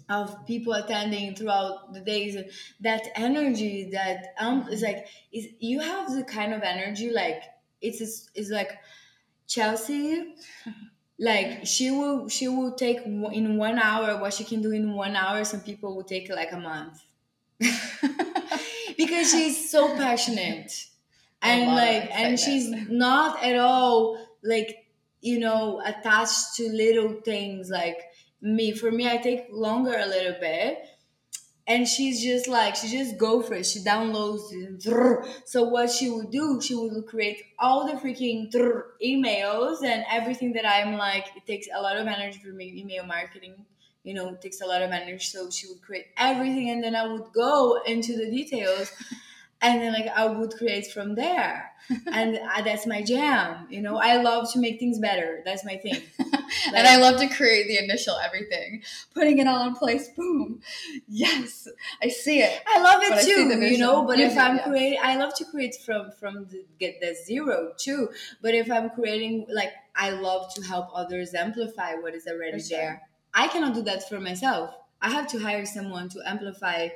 of people attending throughout the days that energy that um is like is you have the kind of energy like it's is like chelsea like she will she will take in one hour what she can do in one hour some people will take like a month. Because she's so passionate. And like and she's not at all like you know attached to little things like me for me i take longer a little bit. And she's just like she just go for it. She downloads it. so what she would do she would create all the freaking emails and everything that i'm like it takes a lot of energy for me. Email marketing you know takes a lot of energy. So she would create everything and then i would go into the details and then like i would create from there. And uh, that's my jam you know? I love to make things better. That's my thing. Like, and i love to create the initial everything. Putting it all in place boom. Yes i see it. I love it too you know? But if i'm creating i love to create from from the, get the zero too. But if i'm creating like i love to help others amplify what is already sure. there. I cannot do that for myself. I have to hire someone to amplify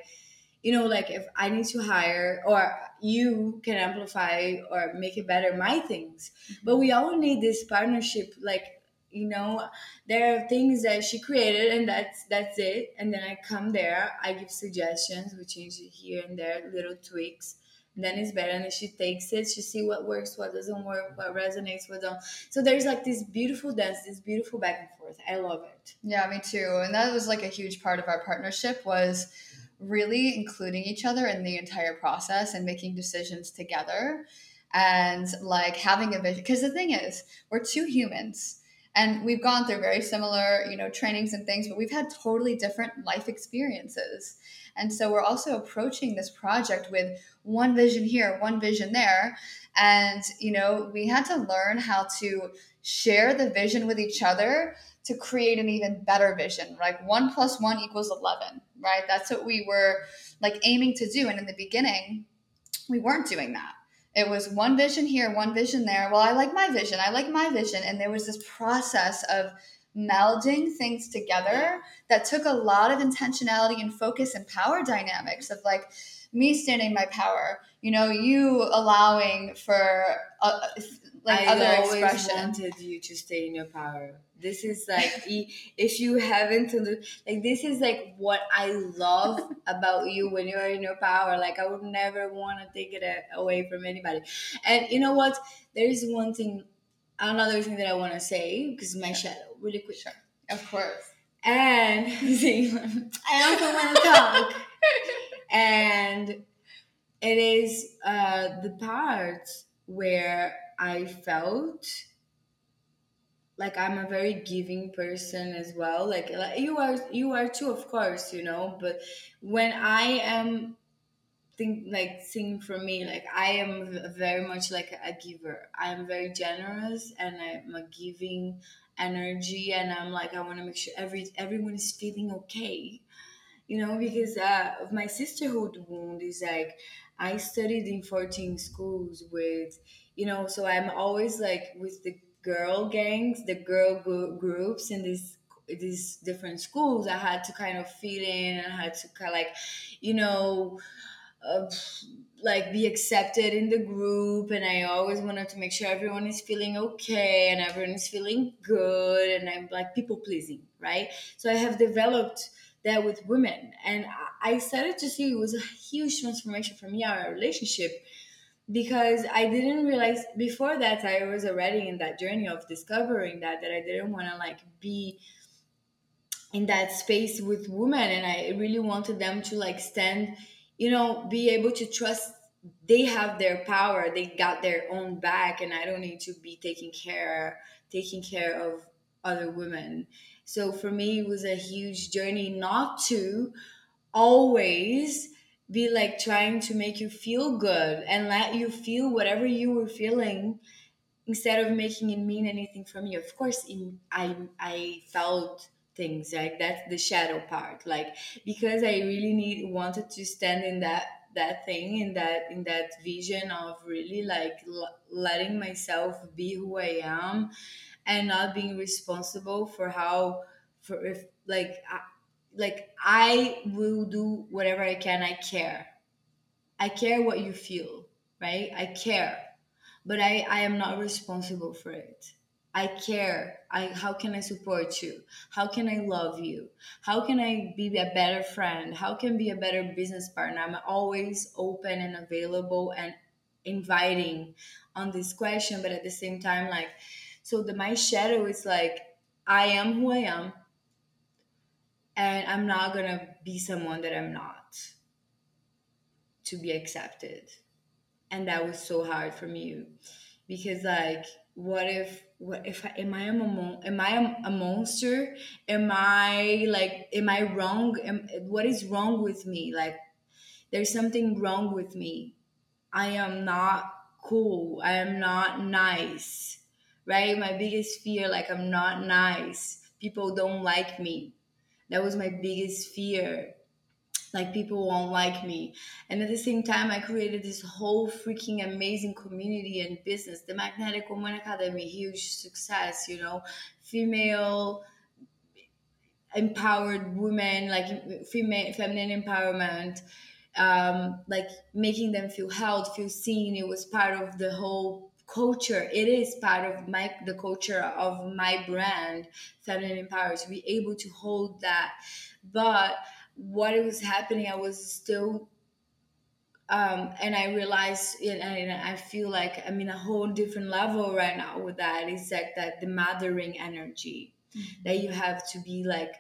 you know like if i need to hire or you can amplify or make it better my things. Mm-hmm. but we all need this partnership like you know there are things that she created and that's that's it. And then i come there i give suggestions we change it here and there little tweaks. And then it's better and then she takes it she see what works what doesn't work what resonates what don't. So there's like this beautiful dance this beautiful back and forth. I love it. Yeah me too. And that was like a huge part of our partnership was really including each other in the entire process and making decisions together. And like having a vision because the thing is we're two humans and we've gone through very similar you know trainings and things but we've had totally different life experiences. And so we're also approaching this project with one vision here one vision there. And you know we had to learn how to share the vision with each other to create an even better vision like one plus one equals 11 right? That's what we were like aiming to do. And in the beginning we weren't doing that. It was one vision here one vision there. Well i like my vision. I like my vision. And there was this process of melding things together that took a lot of intentionality and focus and power dynamics of like me standing my power you know you allowing for uh, like I other always expression. wanted you to stay in your power. This is like if you haven't to like this is like what I love about you when you are in your power. Like I would never want to take it away from anybody. And you know what? There is one thing, another thing that I want to say because my shadow really quick. Sure. Of course. And see, I also want to talk. And it is uh, the part where I felt like I'm a very giving person as well. Like, like you are, you are too, of course, you know. But when I am think like singing for me like i am very much like a giver i am very generous and i'm a giving energy and i'm like i want to make sure every everyone is feeling okay you know because uh, of my sisterhood wound is like i studied in 14 schools with you know so i'm always like with the girl gangs the girl groups in these these different schools. I had to kind of fit in and i had to kind of like you know uh, like be accepted in the group and i always wanted to make sure everyone is feeling okay and everyone is feeling good and i'm like people pleasing right? So i have developed that with women. And i started to see it was a huge transformation for me our relationship because I didn't realize before that I was already in that journey of discovering that that I didn't want to like be in that space with women. And I really wanted them to like stand you know be able to trust they have their power. They got their own back and I don't need to be taking care taking care of other women. So for me, it was a huge journey not to always be like trying to make you feel good and let you feel whatever you were feeling instead of making it mean anything from you. Of course, in, I I felt things like that's the shadow part like because i really need wanted to stand in that that thing in that in that vision of really like l- letting myself be who i am and not being responsible for how for if like I, like i will do whatever i can i care i care what you feel right i care but i i am not responsible for it I care. I how can I support you? How can I love you? How can I be a better friend? How can I be a better business partner? I'm always open and available and inviting on this question, but at the same time, like so the my shadow is like I am who I am and I'm not gonna be someone that I'm not to be accepted. And that was so hard for me because like what if what if I, am I a mon- am I a, monster? Am I like am I wrong? Am, what is wrong with me? Like there's something wrong with me. I am not cool. I am not nice. Right? My biggest fear like I'm not nice. People don't like me. That was my biggest fear like people won't like me and at the same time i created this whole freaking amazing community and business the magnetic woman academy huge success you know female empowered women like female feminine empowerment um, like making them feel held feel seen it was part of the whole culture it is part of my the culture of my brand feminine empowered to be able to hold that but what was happening, I was still, um, and I realized, and I feel like I'm in a whole different level right now with that. It's like that the mothering energy mm-hmm. that you have to be like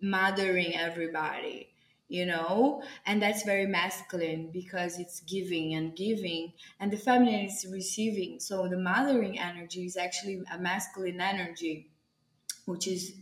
mothering everybody you know? And that's very masculine because it's giving and giving and the feminine is receiving. So the mothering energy is actually a masculine energy which is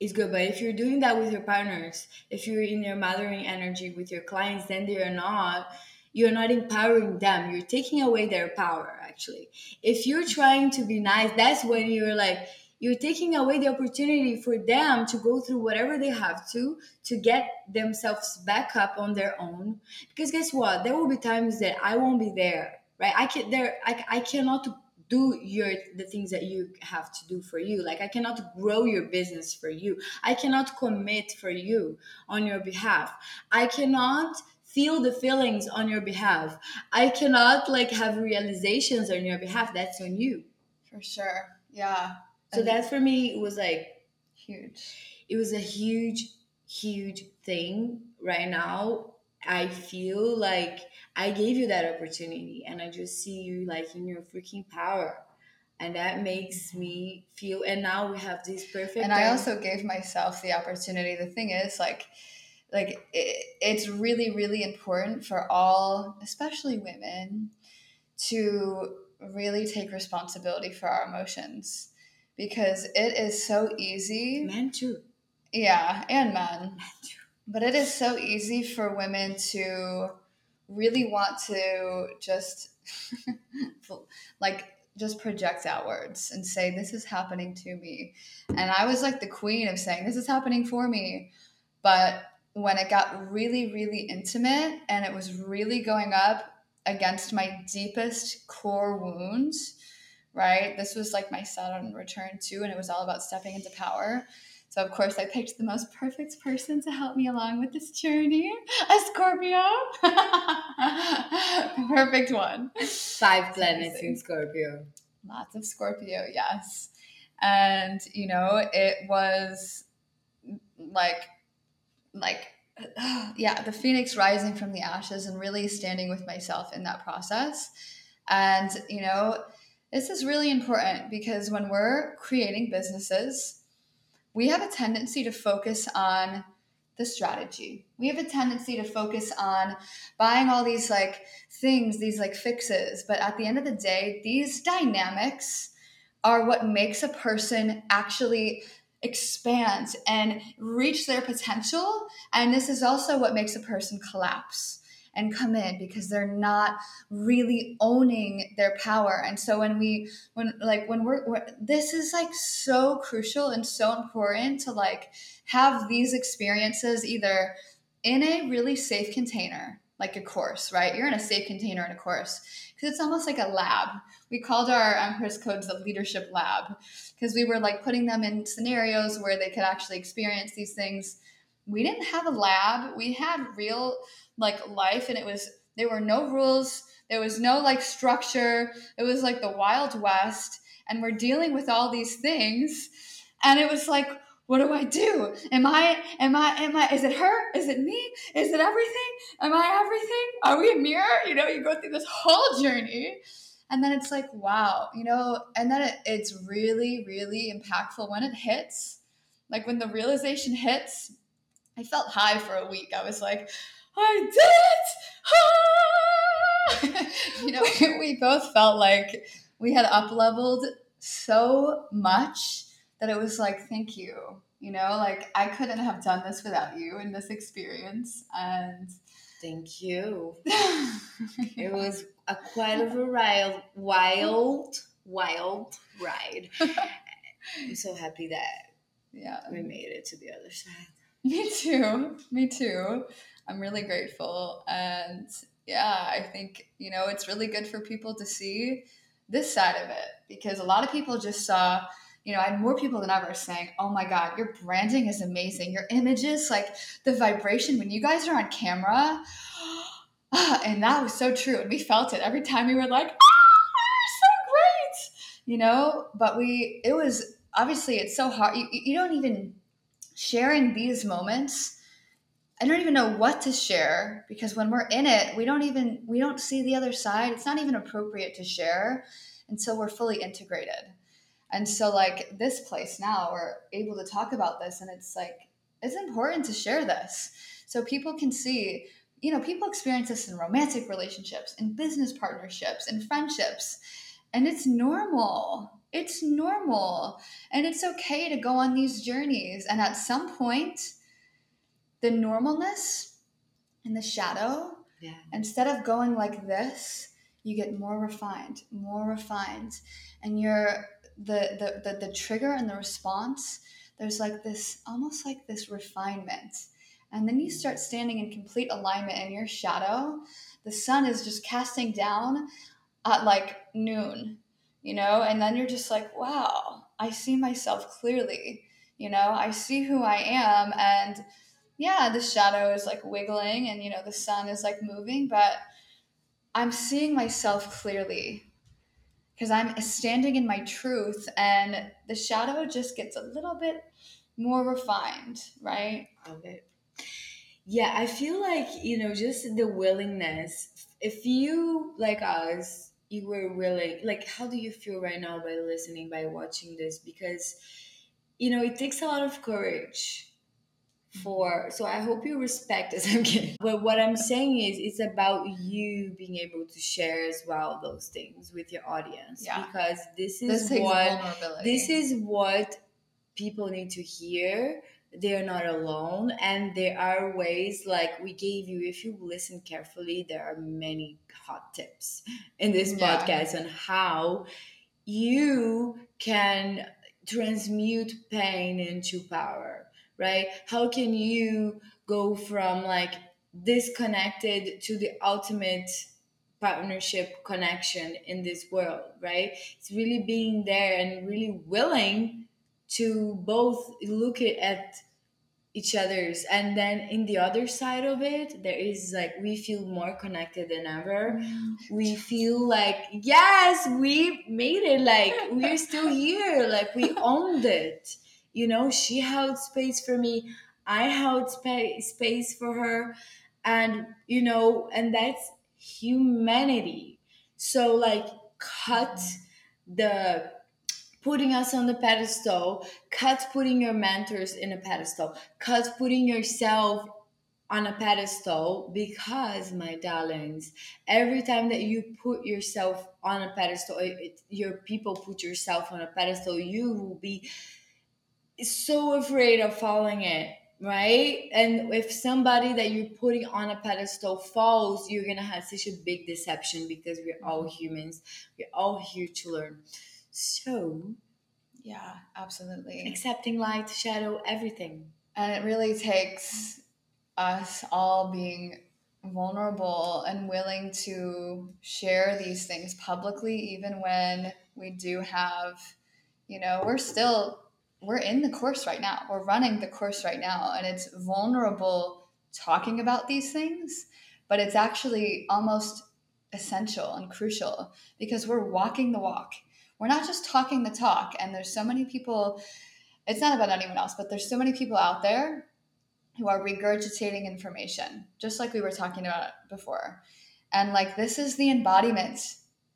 is good. But if you're doing that with your partners, if you're in your mothering energy with your clients, then they are not you're not empowering them. You're taking away their power actually. If you're trying to be nice that's when you're like you're taking away the opportunity for them to go through whatever they have to to get themselves back up on their own. Because guess what? There will be times that i won't be there right? I can't there i, I cannot do your the things that you have to do for you. Like i cannot grow your business for you. I cannot commit for you on your behalf. I cannot feel the feelings on your behalf. I cannot like have realizations on your behalf. That's on you. For sure. Yeah so that for me was like huge it was a huge huge thing right now I feel like I gave you that opportunity and I just see you like in your freaking power. And that makes mm-hmm. me feel, and now we have this perfect. And I also gave myself the opportunity. The thing is, like, like it, it's really, really important for all, especially women, to really take responsibility for our emotions because it is so easy. Men too. Yeah, and men. Men too but it is so easy for women to really want to just like just project outwards and say this is happening to me and i was like the queen of saying this is happening for me but when it got really really intimate and it was really going up against my deepest core wounds right this was like my saturn return too and it was all about stepping into power so, of course, I picked the most perfect person to help me along with this journey a Scorpio. perfect one. Five planets in Scorpio. Lots of Scorpio, yes. And, you know, it was like, like, yeah, the phoenix rising from the ashes and really standing with myself in that process. And, you know, this is really important because when we're creating businesses, we have a tendency to focus on the strategy. We have a tendency to focus on buying all these like things, these like fixes. But at the end of the day, these dynamics are what makes a person actually expand and reach their potential. And this is also what makes a person collapse and come in because they're not really owning their power. And so when we when like when we're, we're this is like so crucial and so important to like have these experiences either in a really safe container like a course, right? You're in a safe container in a course because it's almost like a lab. We called our um, Empress codes the leadership lab because we were like putting them in scenarios where they could actually experience these things. We didn't have a lab. We had real like life and it was there were no rules. There was no like structure. It was like the wild west and we're dealing with all these things and it was like what do I do? Am I, am I, am I, is it her? Is it me? Is it everything? Am I everything? Are we a mirror? You know, you go through this whole journey. And then it's like, wow, you know, and then it, it's really, really impactful when it hits. Like when the realization hits, I felt high for a week. I was like, I did it! Ah! you know, we both felt like we had up leveled so much that it was like, thank you. You know, like I couldn't have done this without you in this experience. And thank you. it was a quite of a wild, wild, wild ride. I'm so happy that yeah we made it to the other side. Me too. Me too. I'm really grateful. And yeah, I think, you know, it's really good for people to see this side of it because a lot of people just saw you know, I had more people than ever saying, "Oh my God, your branding is amazing. Your images, like the vibration when you guys are on camera." And that was so true, and we felt it every time we were like, "Ah, so great," you know. But we, it was obviously it's so hard. You, you don't even sharing these moments. I don't even know what to share because when we're in it, we don't even we don't see the other side. It's not even appropriate to share until we're fully integrated. And so, like this place now, we're able to talk about this, and it's like it's important to share this so people can see. You know, people experience this in romantic relationships, in business partnerships, in friendships, and it's normal. It's normal, and it's okay to go on these journeys. And at some point, the normalness and the shadow, yeah. instead of going like this, you get more refined, more refined, and you're the, the the the trigger and the response there's like this almost like this refinement. And then you start standing in complete alignment in your shadow. The sun is just casting down at like noon you know and then you're just like wow i see myself clearly you know i see who i am and yeah the shadow is like wiggling and you know the sun is like moving but i'm seeing myself clearly because I'm standing in my truth and the shadow just gets a little bit more refined, right? Okay. Yeah, I feel like, you know, just the willingness. If you, like us, you were willing, like, how do you feel right now by listening, by watching this? Because, you know, it takes a lot of courage for so i hope you respect as i'm kidding but what i'm saying is it's about you being able to share as well those things with your audience yeah. because this is this what this is what people need to hear they're not alone and there are ways like we gave you if you listen carefully there are many hot tips in this yeah. podcast on how you can transmute pain into power right? How can you go from like disconnected to the ultimate partnership connection in this world, right? It's really being there and really willing to both look at each other's and then in the other side of it there is like we feel more connected than ever. Mm-hmm. We feel like yes we made it like we're still here like we owned it. You know she held space for me i held space space for her and you know and that's humanity. So like cut mm-hmm. the putting us on the pedestal cut putting your mentors in a pedestal cut putting yourself on a pedestal because my darlings every time that you put yourself on a pedestal it, your people put yourself on a pedestal you will be so afraid of falling it right? And if somebody that you're putting on a pedestal falls you're gonna have such a big deception because we're all humans. We're all here to learn so yeah absolutely accepting light shadow everything and it really takes us all being vulnerable and willing to share these things publicly, even when we do have, you know, we're still, we're in the course right now. We're running the course right now. And it's vulnerable talking about these things, but it's actually almost essential and crucial because we're walking the walk. We're not just talking the talk. And there's so many people, it's not about anyone else, but there's so many people out there who are regurgitating information, just like we were talking about before. And like, this is the embodiment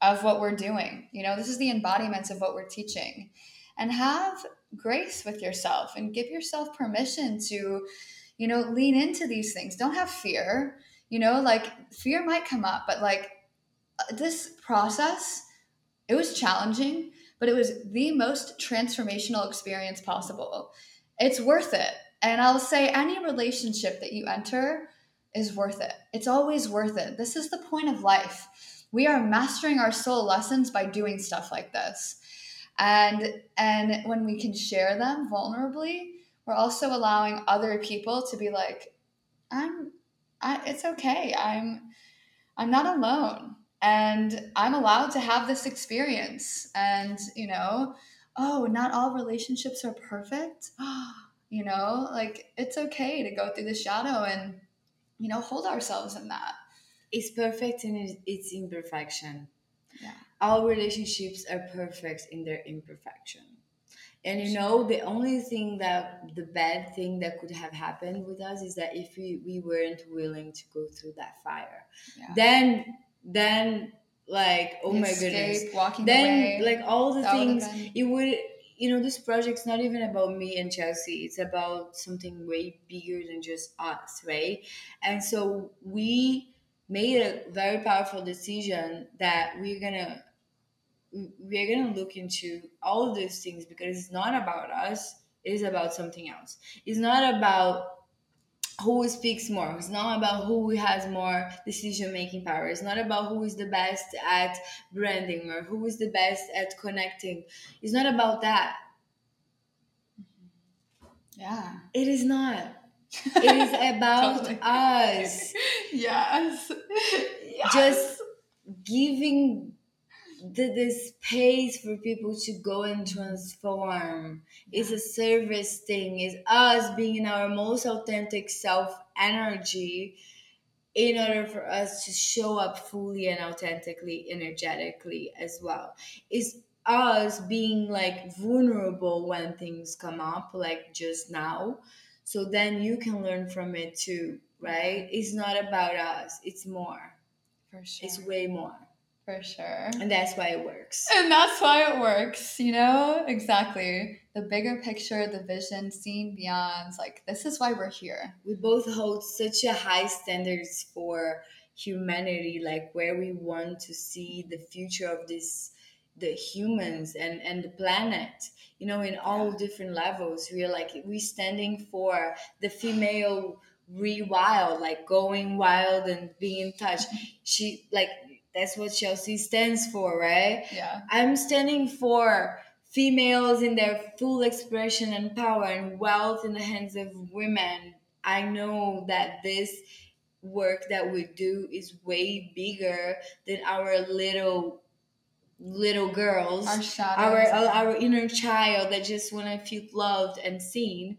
of what we're doing. You know, this is the embodiment of what we're teaching. And have grace with yourself and give yourself permission to, you know, lean into these things. Don't have fear. You know, like, fear might come up, but like, this process, it was challenging, but it was the most transformational experience possible. It's worth it and I'll say any relationship that you enter is worth it. It's always worth it. This is the point of life. We are mastering our soul lessons by doing stuff like this. And and when we can share them vulnerably, we're also allowing other people to be like, I'm I, it's okay. I'm I'm not alone. And I'm allowed to have this experience. And, you know, oh, not all relationships are perfect. you know like it's okay to go through the shadow and you know hold ourselves in that it's perfect in its imperfection yeah our relationships are perfect in their imperfection and you know the only thing that the bad thing that could have happened with us is that if we, we weren't willing to go through that fire yeah. then then like oh my goodness walking then away, like all the things it would you know, this project's not even about me and Chelsea. It's about something way bigger than just us, right? And so we made a very powerful decision that we're gonna we're gonna look into all of those things because it's not about us. It is about something else. It's not about who speaks more. It's not about who has more decision making power. It's not about who is the best at branding or who is the best at connecting. It's not about that. Yeah. It is not. It is about totally. us. Yes. yes. Just giving the, the space for people to go and transform is a service thing is us being in our most authentic self energy in order for us to show up fully and authentically energetically as well. Is us being like vulnerable when things come up like just now. So then you can learn from it too right? It's not about us it's more. For sure. it's way more for sure. And that's why it works. And that's why it works, you know? Exactly. The bigger picture, the vision, seeing beyond, like, this is why we're here. We both hold such a high standards for humanity, like where we want to see the future of this the humans and and the planet you know in all different levels we're like we standing for the female rewild like going wild and being in touch mm-hmm. she like that's what Chelsea stands for, right? Yeah. I'm standing for females in their full expression and power and wealth in the hands of women. I know that this work that we do is way bigger than our little little girls our our, our inner child that just want to feel loved and seen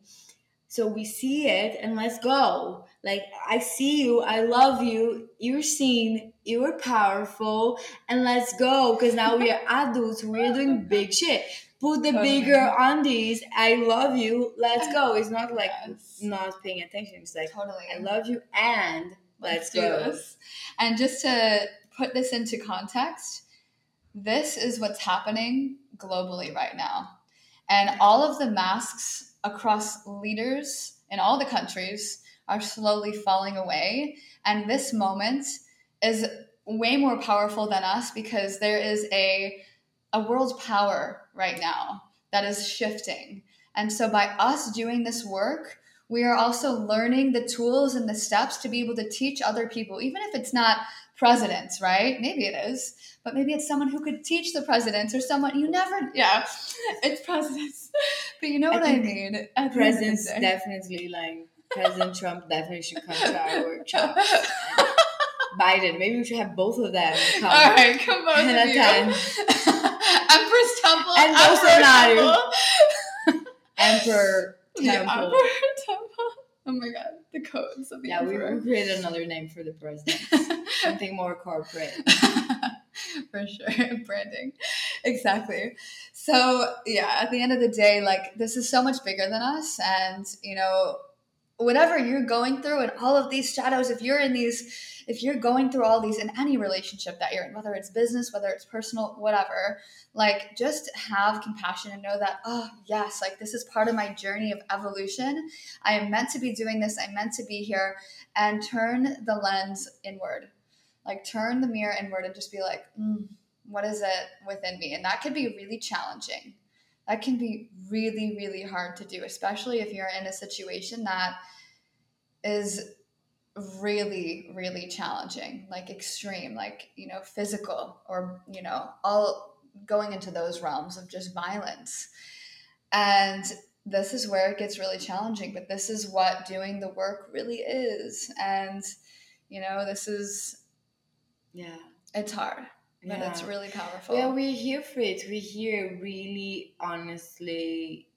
so we see it and let's go. Like, I see you, I love you, you're seen, you're powerful, and let's go. Because now we are adults, we're doing big shit. Put the totally. bigger on these. I love you, let's go. It's not like yes. not paying attention. It's like, totally. I love you, and let's, let's go. This. And just to put this into context, this is what's happening globally right now. And all of the masks across leaders in all the countries are slowly falling away. And this moment is way more powerful than us because there is a a world power right now that is shifting. And so by us doing this work, we are also learning the tools and the steps to be able to teach other people, even if it's not presidents, right? Maybe it is, but maybe it's someone who could teach the presidents or someone you never, yeah, it's presidents. But you know what I, I mean? Presidents definitely, like President Trump definitely should come to our workshop. Biden, maybe we should have both of them come. All right, come on. And attend. Empress Temple and Bolsonaro. Emperor Temple. Emperor Temple. Oh my god, the codes of the Yeah, emperor. we will create another name for the president. Something more corporate. for sure. Branding. Exactly. So yeah, at the end of the day, like this is so much bigger than us. And you know, whatever you're going through and all of these shadows, if you're in these if you're going through all these in any relationship that you're in, whether it's business, whether it's personal, whatever, like just have compassion and know that, oh, yes, like this is part of my journey of evolution. I am meant to be doing this, I'm meant to be here, and turn the lens inward. Like turn the mirror inward and just be like, mm, what is it within me? And that could be really challenging. That can be really, really hard to do, especially if you're in a situation that is really really challenging like extreme like you know physical or you know all going into those realms of just violence. And this is where it gets really challenging but this is what doing the work really is. And you know this is yeah. it's hard but yeah. it's really powerful. Yeah we're here for it. We're here really honestly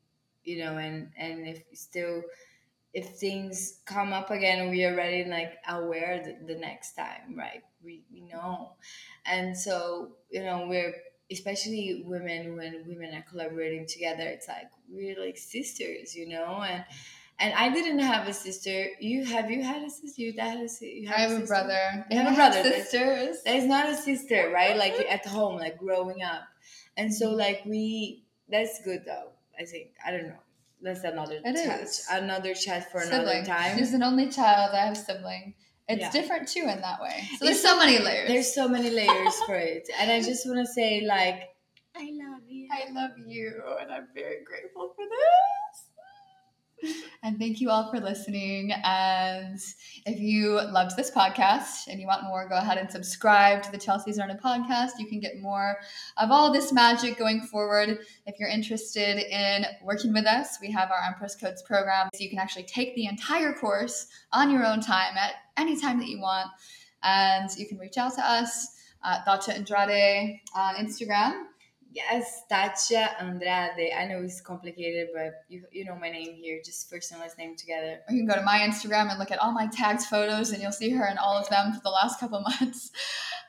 you know and and if still if things come up again we are already like aware the, the next time right we, we know and so you know we're especially women when women are collaborating together it's like we're like sisters you know and and I didn't have a sister. You have you had a sister? You had a sister. You have I have a, a brother. You have a brother. Sisters. There's not a sister, right? Like at home, like growing up, and so like we. That's good though. I think I don't know that's another it chat. Is. Another chat for sibling. another time. There's an only child. I have sibling. It's yeah. different too in that way. So there's so many layers. There's so many layers for it, and I just want to say like, I love you. I love you, and I'm very grateful for this. And thank you all for listening. And if you loved this podcast and you want more, go ahead and subscribe to the Chelsea Zerna podcast. You can get more of all this magic going forward. If you're interested in working with us, we have our Empress Codes program. So you can actually take the entire course on your own time at any time that you want. And you can reach out to us, uh, Thatja Andrade on Instagram Yes, Thatja Andrade. I know it's complicated, but you, you know my name here, just first and last name together. You can go to my Instagram and look at all my tagged photos, and you'll see her in all of them for the last couple months.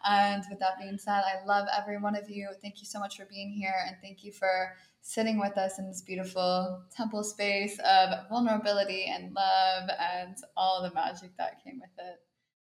And with that being said, I love every one of you. Thank you so much for being here, and thank you for sitting with us in this beautiful temple space of vulnerability and love and all the magic that came with it.